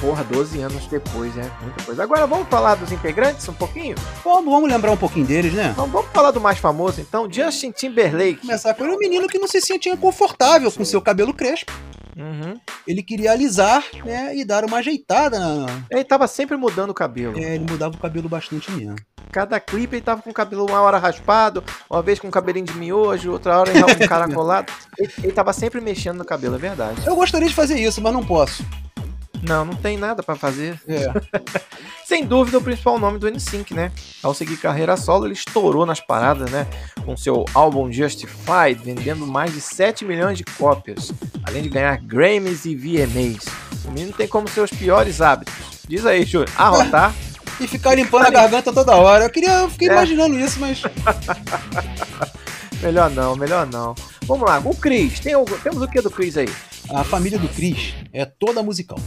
Porra, 12 anos depois, é muita coisa. Agora vamos falar dos integrantes um pouquinho? Vamos, vamos lembrar um pouquinho deles, né? Vamos, vamos falar do mais famoso então, Justin Timberlake. Começar um menino que não se sentia confortável com seu cabelo crespo. Uhum. Ele queria alisar, né, e dar uma ajeitada. Na... Ele tava sempre mudando o cabelo. É, ele mudava o cabelo bastante mesmo. Cada clipe ele tava com o cabelo uma hora raspado, uma vez com um cabelinho de miojo, outra hora com um caracolado. Ele, ele tava sempre mexendo no cabelo, é verdade. Eu gostaria de fazer isso, mas não posso. Não, não tem nada pra fazer. É. Sem dúvida, o principal nome do N5, né? Ao seguir carreira solo, ele estourou nas paradas, né? Com seu álbum Justified, vendendo mais de 7 milhões de cópias, além de ganhar Grammys e VMAs. O menino tem como seus piores hábitos. Diz aí, Júlio. Arrotar. E ficar limpando a garganta toda hora. Eu queria, eu fiquei É. imaginando isso, mas. melhor não, melhor não. Vamos lá, o Chris. Tem temos o que do Chris aí? A família do Chris é toda musical.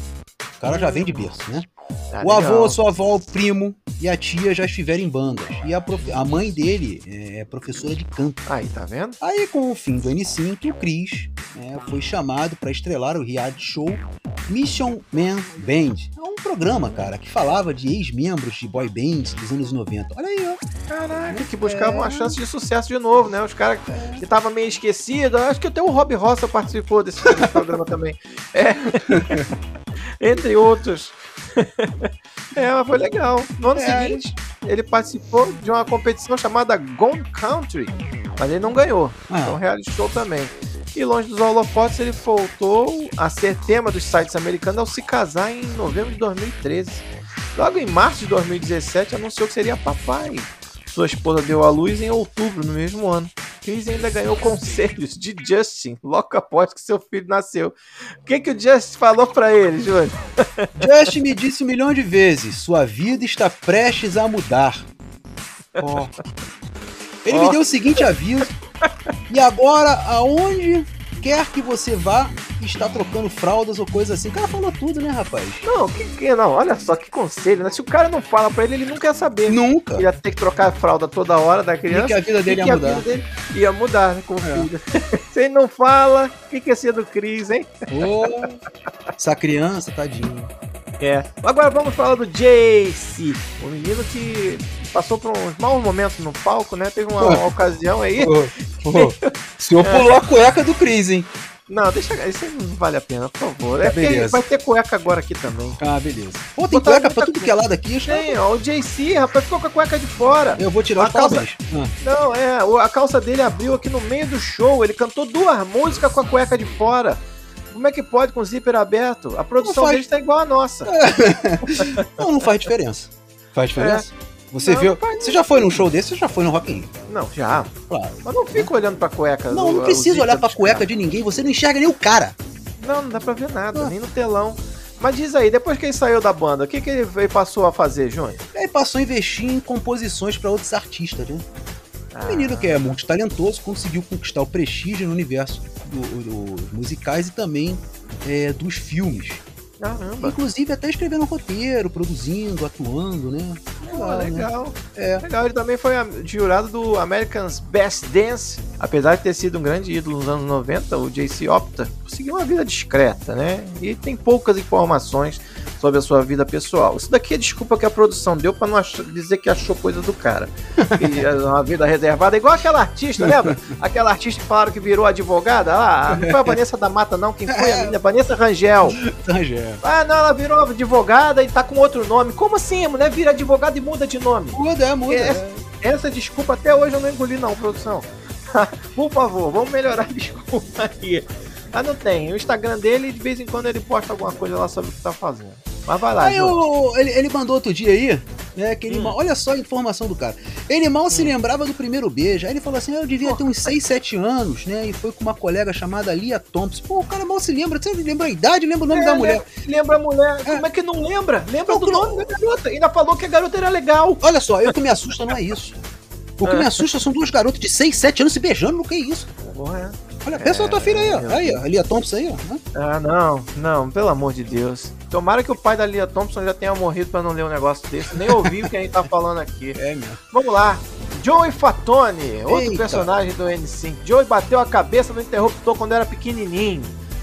O cara já vem de berço, né? Tá o avô, legal. sua avó, o primo e a tia já estiveram em bandas. E a, prof- a mãe dele é professora de canto. Aí, tá vendo? Aí, com o fim do N5, o Chris né, foi chamado para estrelar o reality show Mission Man Band. É um programa, cara, que falava de ex-membros de boy bands dos anos 90. Olha aí, ó. Caraca, que buscavam É. uma chance de sucesso de novo, né? Os caras que estavam meio esquecidos. Acho que até o Rob Rossa participou desse, desse programa também. É. Entre outros. é, mas foi legal. No ano É. seguinte, ele participou de uma competição chamada Gone Country, mas ele não ganhou. Ah. Então, reality show também. E longe dos holofotes, ele voltou a ser tema dos sites americanos ao se casar em novembro de 2013. Logo em março de 2017, anunciou que seria papai. Sua esposa deu à luz em outubro no mesmo ano. Chris ainda ganhou conselhos de Justin logo após que seu filho nasceu. O que, que o Justin falou pra ele, Júlio? Just me disse um milhão de vezes: sua vida está prestes a mudar. Ó. Ele Ó. me deu o seguinte aviso. E agora, aonde quer que você vá, está trocando fraldas ou coisa assim. O cara falou tudo, né, rapaz? Não, que, que não, olha só que conselho, né? Se o cara não fala pra ele, ele não quer saber. Nunca. Ia ter que trocar a fralda toda hora da E criança. que a vida dele e ia que a mudar. vida dele ia mudar né, com o É. filho. Se ele não fala, o que, que ia ser do Cris, hein? Ô, essa criança, tadinho. É. Agora vamos falar do Jace, o menino que passou por uns maus momentos no palco, né? Teve uma, uma ocasião aí. Ô, o senhor pulou a cueca do Cris, hein? Não, deixa. Isso não vale a pena, por favor. É porque Beleza. vai ter cueca agora aqui também. Ah, beleza. Pô, tem Botar cueca pra tudo que é lado aqui. acho Tem, ó, o JC, rapaz, ficou com a cueca de fora. Eu vou tirar A calça-. Ah, Não, é, a calça dele abriu aqui no meio do show. Ele cantou duas músicas com a cueca de fora. Como é que pode com o zíper aberto? A produção faz. dele está igual a nossa. Não, não faz diferença. Faz diferença? Você. Não, viu? não Você já foi num show desse? Você já foi no Rock in Rio? Não, já. Claro. Mas não fica olhando pra cueca. Não, não precisa olhar pra cueca caras. de ninguém, você não enxerga nem o cara. Não, não dá pra ver nada, Ah. nem no telão. Mas diz aí, depois que ele saiu da banda, o que, que ele passou a fazer, Júnior? Aí passou a investir em composições pra outros artistas, né? Ah. Um menino que é multitalentoso, conseguiu conquistar o prestígio no universo do- dos musicais e também é, dos filmes. Caramba. Inclusive até escrevendo roteiro, produzindo, atuando, né? Pô, né? legal. É. Legal, ele também foi jurado do American's Best Dance. Apesar de ter sido um grande ídolo nos anos 90, o JC opta por seguir uma vida discreta, né? E tem poucas informações sobre a sua vida pessoal. Isso daqui é desculpa que a produção deu pra não dizer que achou coisa do cara. Que é uma vida reservada, igual aquela artista, lembra? Aquela artista que falaram que virou advogada lá. Não foi a Vanessa da Mata, não. Quem foi? A menina? Vanessa Rangel. Rangel. Ah, não, ela virou advogada e tá com outro nome. Como assim? A mulher vira advogada e muda de nome? Muda, é, muda. É. Essa desculpa até hoje eu não engoli, não, produção. Por favor, vamos melhorar a desculpa aí. Mas não tem. O Instagram dele, de vez em quando, ele posta alguma coisa lá sobre o que tá fazendo. Mas vai lá, Aí o- ele, ele mandou outro dia aí, né? Que ele Hum. mal- olha só a informação do cara. Ele mal se lembrava do primeiro beijo. Aí ele falou assim: "Ah, eu devia ter uns 6, 7 anos, né? E foi com uma colega chamada Lia Thompson. Pô, o cara mal se lembra. Você lembra a idade, lembra o nome É, da né? mulher. Lembra a mulher? Como é que não lembra? Lembra Não, do não. nome da garota. Ainda falou que a garota era legal. Olha só, eu, que me assusta não é isso. O que me assusta são duas garotas de 6, 7 anos se beijando. O que é isso? Porra, Olha, pensa na tua filha aí, ó. meu Aí, ó. A Lia Thompson aí, ó. né? Ah, não, não, pelo amor de Deus. Tomara que o pai da Lia Thompson já tenha morrido pra não ler um negócio desse. Nem ouvir o que a gente tá falando aqui. É mesmo. Vamos lá. Joey Fatone, outro Eita. personagem do N5. Joey bateu a cabeça no interruptor quando era pequenininho.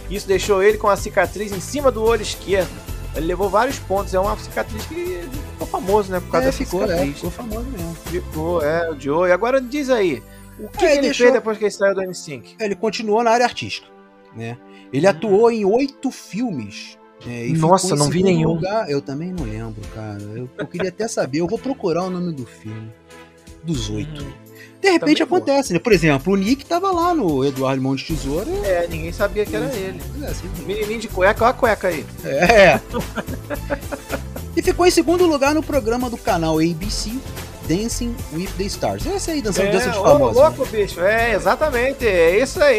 Isso deixou ele com a cicatriz em cima do olho esquerdo. Ele levou vários pontos. É uma cicatriz que ficou famoso, né? Por causa É, dessa ficou, é, cicatriz. ficou famoso mesmo. Ficou, é, o Joey. Agora diz aí, o que, É, ele deixou- fez depois que ele saiu do N5? Ele continuou na área artística, né? Ele atuou em oito filmes. e Nossa, não vi nenhum. lugar. Eu também não lembro, cara. Eu, eu queria até saber. Eu vou procurar o nome do filme. Dos oito. De repente Também acontece, né? Por exemplo, o Nick tava lá no Eduardo Mão de Tesoura. É, ninguém sabia que era ele. É, assim, Menininho de cueca, olha a cueca aí. é. e ficou em segundo lugar no programa do canal ABC, Dancing with the Stars. Esse aí, dançando dança dos ô, famosos. né? louco, bicho. É, exatamente. É isso aí.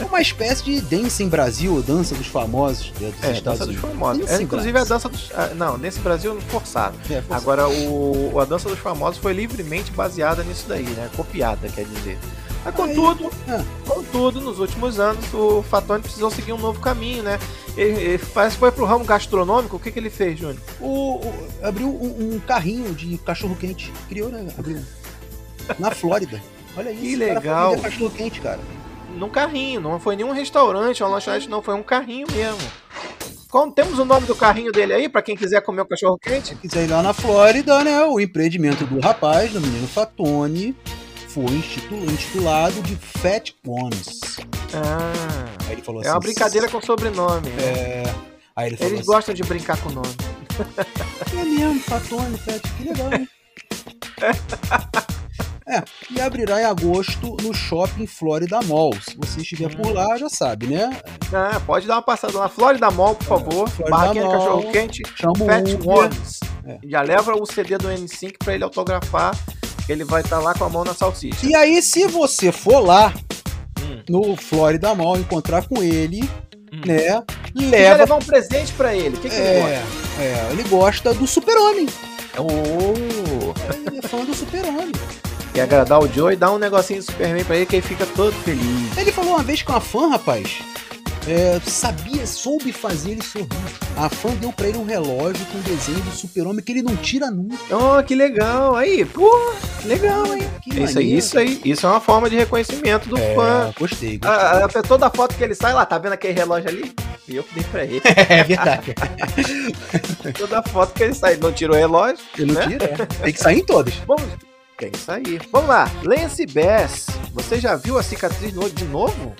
É uma espécie de Dancing Brasil, dança dos famosos né, dos É, Estados dança dos Unidos. famosos. É, inclusive a Brasil. dança dos. ah, Não, nesse Brasil forçado. É, forçado. Agora, o, a dança dos famosos foi livremente baseada nisso daí, né? Copiada, quer dizer. Mas, contudo, Ah. contudo, nos últimos anos, o Fatone precisou seguir um novo caminho, né? Ele, ele parece que foi pro ramo gastronômico. O que, que ele fez, Júnior? O, o- abriu um, um carrinho de cachorro quente. Criou, né? Abriu. Na Flórida. Olha isso. Que cara legal. vender cachorro quente, cara. Num carrinho, não foi nenhum restaurante, uma lanchonete, não, foi um carrinho mesmo. Como, temos o nome do carrinho dele aí, pra quem quiser comer o cachorro quente? Se quiser ir lá na Flórida, né? O empreendimento do rapaz, do menino Fatone, foi intitulado de Fat Ones. Ah, Aí ele falou é uma assim, brincadeira com sobrenome. né? É. Aí ele falou Eles assim, gostam de brincar com o nome. É mesmo, Fatone, Fat, que legal, hein? É, e abrirá em agosto no Shopping Florida Mall. Se você estiver por lá, já sabe, né? Ah, pode dar uma passada lá. Florida Mall, por favor. Florida Barraquinha Mall. cachorro quente. Chama o Fat. Ones. É. Já leva o CD do N5 pra ele autografar. Ele vai estar lá com a mão na salsicha. E aí, se você for lá Hum. no Florida Mall encontrar com ele, Hum. né? E vai Leva. levar um presente pra ele. O que, que ele É, é, ele gosta do Super-Homem. gosta? Oh. Ele é fã do Super-Homem. Quer agradar o Joe e dar um negocinho de Superman pra ele que ele fica todo feliz. Ele falou uma vez que uma fã, rapaz, é, sabia, soube fazer ele sorrir. A fã deu pra ele um relógio com um desenho do super-homem que ele não tira nunca. Oh, que legal. Aí, pô, que legal, hein? Que Isso aí, isso aí. Isso é uma forma de reconhecimento do É, fã. gostei, gostei. Ah, ah, toda foto que ele sai lá, tá vendo aquele relógio ali? E eu que dei pra ele. É verdade. Toda foto que ele sai, não tira o relógio. Ele não né? tira, é. Tem que sair em todas. Vamos. Tem que sair. Vamos lá. Lance Bass. Você já viu a cicatriz no olho de novo?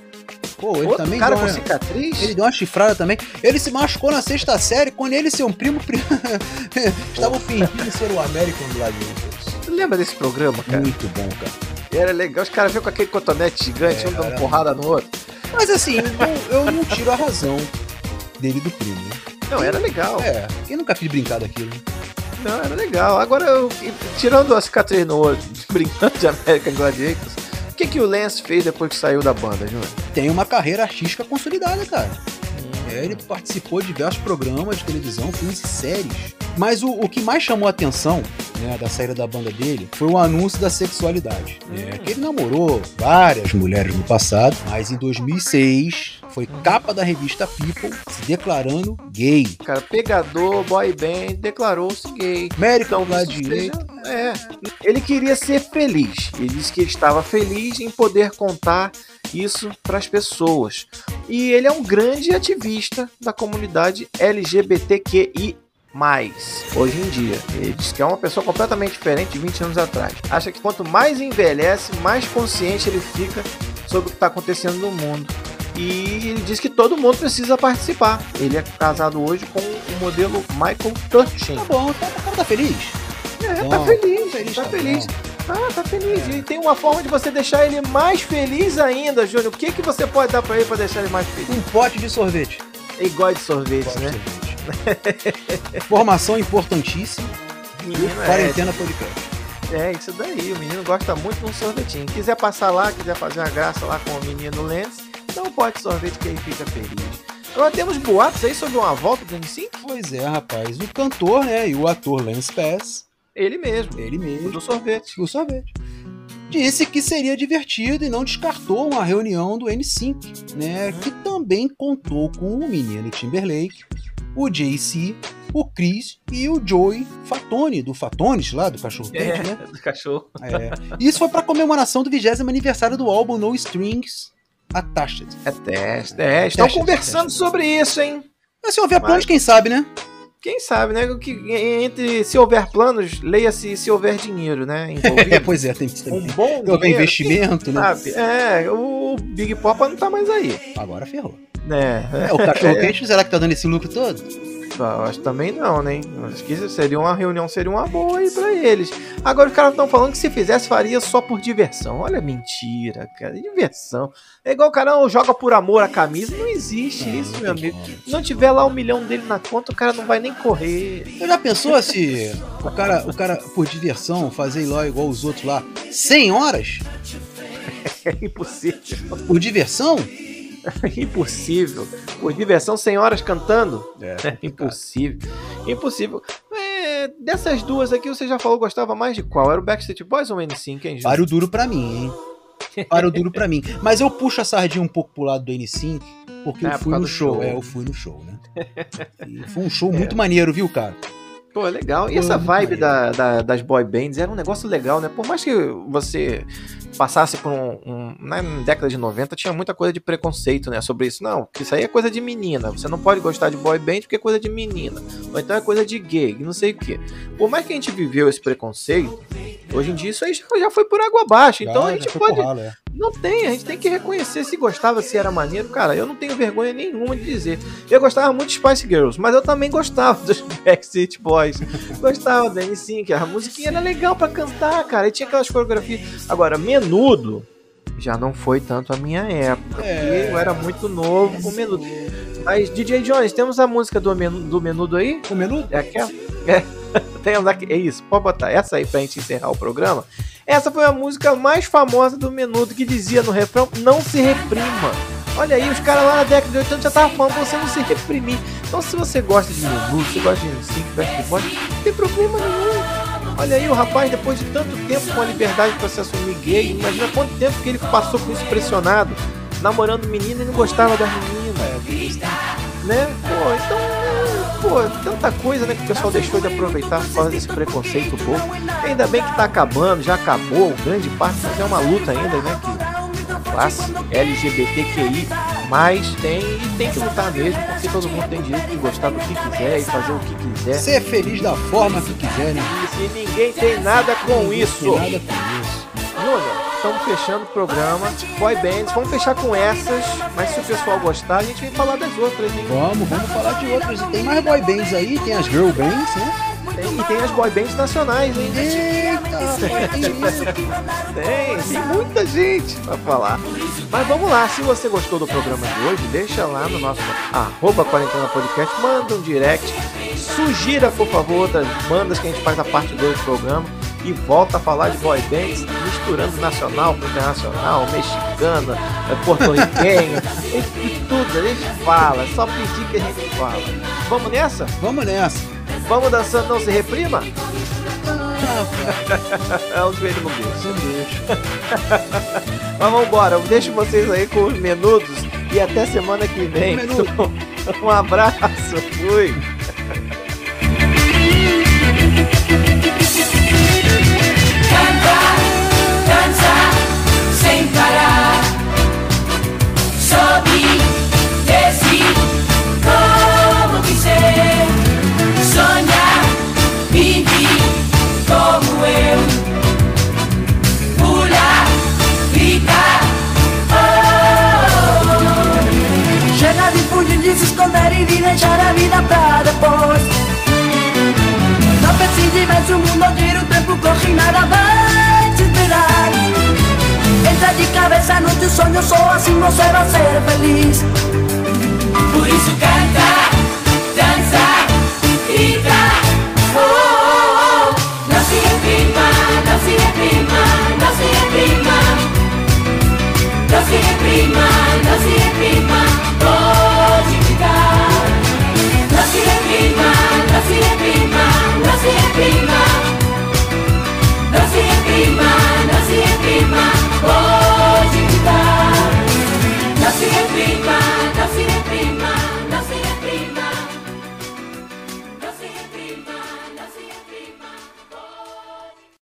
Pô, ele Outro também cara deu com cicatriz? ele deu uma chifrada também. Ele se machucou na sexta série quando ele e seu primo pri- estavam fingindo ser o American Gladiators. Você lembra desse programa, cara? Muito bom, cara. Era legal. Os caras viam com aquele cotonete gigante, É, um dando porrada no outro. Mas assim, eu não, eu não tiro a razão dele do primo, né? Não, era legal. É, quem nunca quis brincar daquilo? Não, era legal. Agora, eu, tirando a cicatriz no olho, brincando de American Gladiators, que, que o Lance fez depois que saiu da banda, Júnior? Tem uma carreira artística consolidada, cara. Ele participou de diversos programas de televisão, filmes e séries. Mas o, o que mais chamou a atenção né, da saída da banda dele foi o anúncio da sexualidade. É, que ele namorou várias mulheres no passado, mas em 2006 foi capa da revista People se declarando gay. Cara, pegador, boy band, declarou-se gay. American Então, Gladiator. É, ele queria ser feliz. Ele disse que ele estava feliz em poder contar isso para as pessoas. E ele é um grande ativista da comunidade LGBTQI. Hoje em dia, ele diz que é uma pessoa completamente diferente de 20 anos atrás. Acha que quanto mais envelhece, mais consciente ele fica sobre o que está acontecendo no mundo. E ele diz que todo mundo precisa participar. Ele é casado hoje com o modelo Michael Turchin. Tá bom, tá, o cara tá feliz. É, Bom, tá feliz, tá feliz, tá tá feliz. Ah, tá feliz. E tem uma forma de você deixar ele mais feliz ainda, Júnior. O que, que você pode dar pra ele pra deixar ele mais feliz? Um pote de sorvete. Ele gosta de sorvete, de né? sorvete. Formação importantíssima. Menino é, Quarentena Podcast. é isso daí. O menino gosta muito de um sorvetinho. Quiser passar lá, quiser fazer uma graça lá com o menino Lance, dá um pote de sorvete que ele fica feliz. Agora temos boatos aí sobre uma volta do N5? Pois é, rapaz. O cantor, né, e o ator Lance Pass, Ele mesmo, ele o mesmo, do sorvete. o sorvete, disse que seria divertido e não descartou uma reunião do N5, né, que também contou com o menino Timberlake, o JC, o Chris e o Joey Fatone, do Fatones lá, do Cachorro Quente, né? do cachorro. É. Isso foi para comemoração do 20 aniversário do álbum No Strings Attached. É teste, é. Estão Teste, conversando sobre isso, hein? Mas se houver planos, quem sabe, né? Quem sabe, né? Que, entre se houver planos, leia-se se houver dinheiro, né? É, pois é, tem que um bom tem dinheiro, investimento, né? sabe? É, o Big Papa não tá mais aí, Agora ferrou. Né? É, o cachorro quente, será que tá dando esse lucro todo? Eu acho também não, né? Acho que isso seria uma reunião, seria uma boa aí pra eles. Agora os caras estão falando que se fizesse, faria só por diversão. Olha, mentira, cara. Diversão. É igual o cara não joga por amor a camisa. Não existe isso, Não, meu não tem amigo. Se não tiver lá um milhão dele na conta, o cara não vai nem correr. Você já pensou se o cara, o cara, por diversão, fazer lá igual os outros lá, 100 horas? É impossível. Por diversão? Impossível. Por diversão, 100 horas cantando? É, É impossível. Impossível. É, dessas duas aqui, você já falou gostava mais de qual? Era o Backstreet Boys ou o N5, hein, Júlio? Páreo duro pra mim, hein? Páreo duro pra mim. Mas eu puxo a sardinha um pouco pro lado do N5, porque É, eu por fui causa no show. show. É, eu fui no show, né? E foi um show muito maneiro, viu, cara? Pô, legal. E essa vibe da, da- das boy bands era um negócio legal, né? Por mais que você passasse por um, um- Na década de 90 tinha muita coisa de preconceito, né? Sobre isso. Não, isso aí é coisa de menina. Você não pode gostar de boy band porque é coisa de menina. Ou então é coisa de gay, não sei o quê. Por mais que a gente viveu esse preconceito, hoje em dia isso aí já, já foi por água abaixo. Então Já- a gente pode. ralo, é. Não tem, a gente tem que reconhecer se gostava, se era maneiro. Cara, eu não tenho vergonha nenhuma de dizer. Eu gostava muito de Spice Girls, mas eu também gostava dos Backstreet Boys. gostava da N5, a musiquinha era legal pra cantar, cara. E tinha aquelas coreografias. Agora, menudo já não foi tanto a minha época, É. porque eu era muito novo com menudo. Mas, DJ Jones, temos a música do menudo, do menudo aí? O menudo? É aquela? É. Aqui. É isso, pode botar essa aí pra gente encerrar o programa. Essa foi a música mais famosa do Menudo que dizia no refrão: Não se reprima. Olha aí, os caras lá na década de 80 já estavam falando pra você não se reprimir. Então, se você gosta de Menudo, você gosta de 5 Backstreet Boys, não tem problema nenhum. Olha aí, o rapaz, depois de tanto tempo com a liberdade pra se assumir gay, imagina quanto tempo que ele passou com isso pressionado, namorando menina e não gostava das meninas né? Pô, então, pô, tanta coisa, né, que o pessoal deixou de aproveitar por causa desse preconceito pouco. Ainda bem que tá acabando, já acabou, grande parte, mas é uma luta ainda, né, que classe LGBTQI+, Mas tem e tem que lutar mesmo, porque todo mundo tem direito de gostar do que quiser e fazer o que quiser. Ser feliz da forma que quiser, né? E ninguém tem nada com isso. Tem nada com isso. Júnior, estamos fechando o programa. Boy bands, vamos fechar com essas, mas se o pessoal gostar, a gente vem falar das outras, hein? Vamos, vamos falar de outras. Tem mais boy bands aí, tem as girl bands, né? Tem, e tem as boy bands nacionais, hein? Eita, tem. Tem, muita gente pra falar. Mas vamos lá, se você gostou do programa de hoje, deixa lá no nosso arroba quarentena podcast, manda um direct, sugira, por favor, outras bandas que a gente faz a parte 2 do programa e volta a falar de boy bands, misturando nacional com internacional, mexicana, é, porto-riquenho, e tudo, a gente fala, é só pedir que a gente fala. Vamos nessa? Vamos nessa. Vamos dançando, não se reprima? É o joelho. Não deixa. Mas vamos embora, eu deixo vocês aí com os menudos e até semana que vem. Um abraço, fui. Sobe, desce, como quiser. Sonha, vive como eu. Pula, grita, oh. Chega de fugir, de se esconder e de deixar a vida pra depois. Não pense mais o mundo gira, o tempo corre, nada vai de cabeza no te sonho, só assim você vai ser feliz. Por isso canta, dança, grita, oh, oh, oh. não se reprima, não se reprima, não se reprima, não se reprima, não se reprima, pode oh, gritar. Não se reprima, não se reprima, não se. prima, la prima.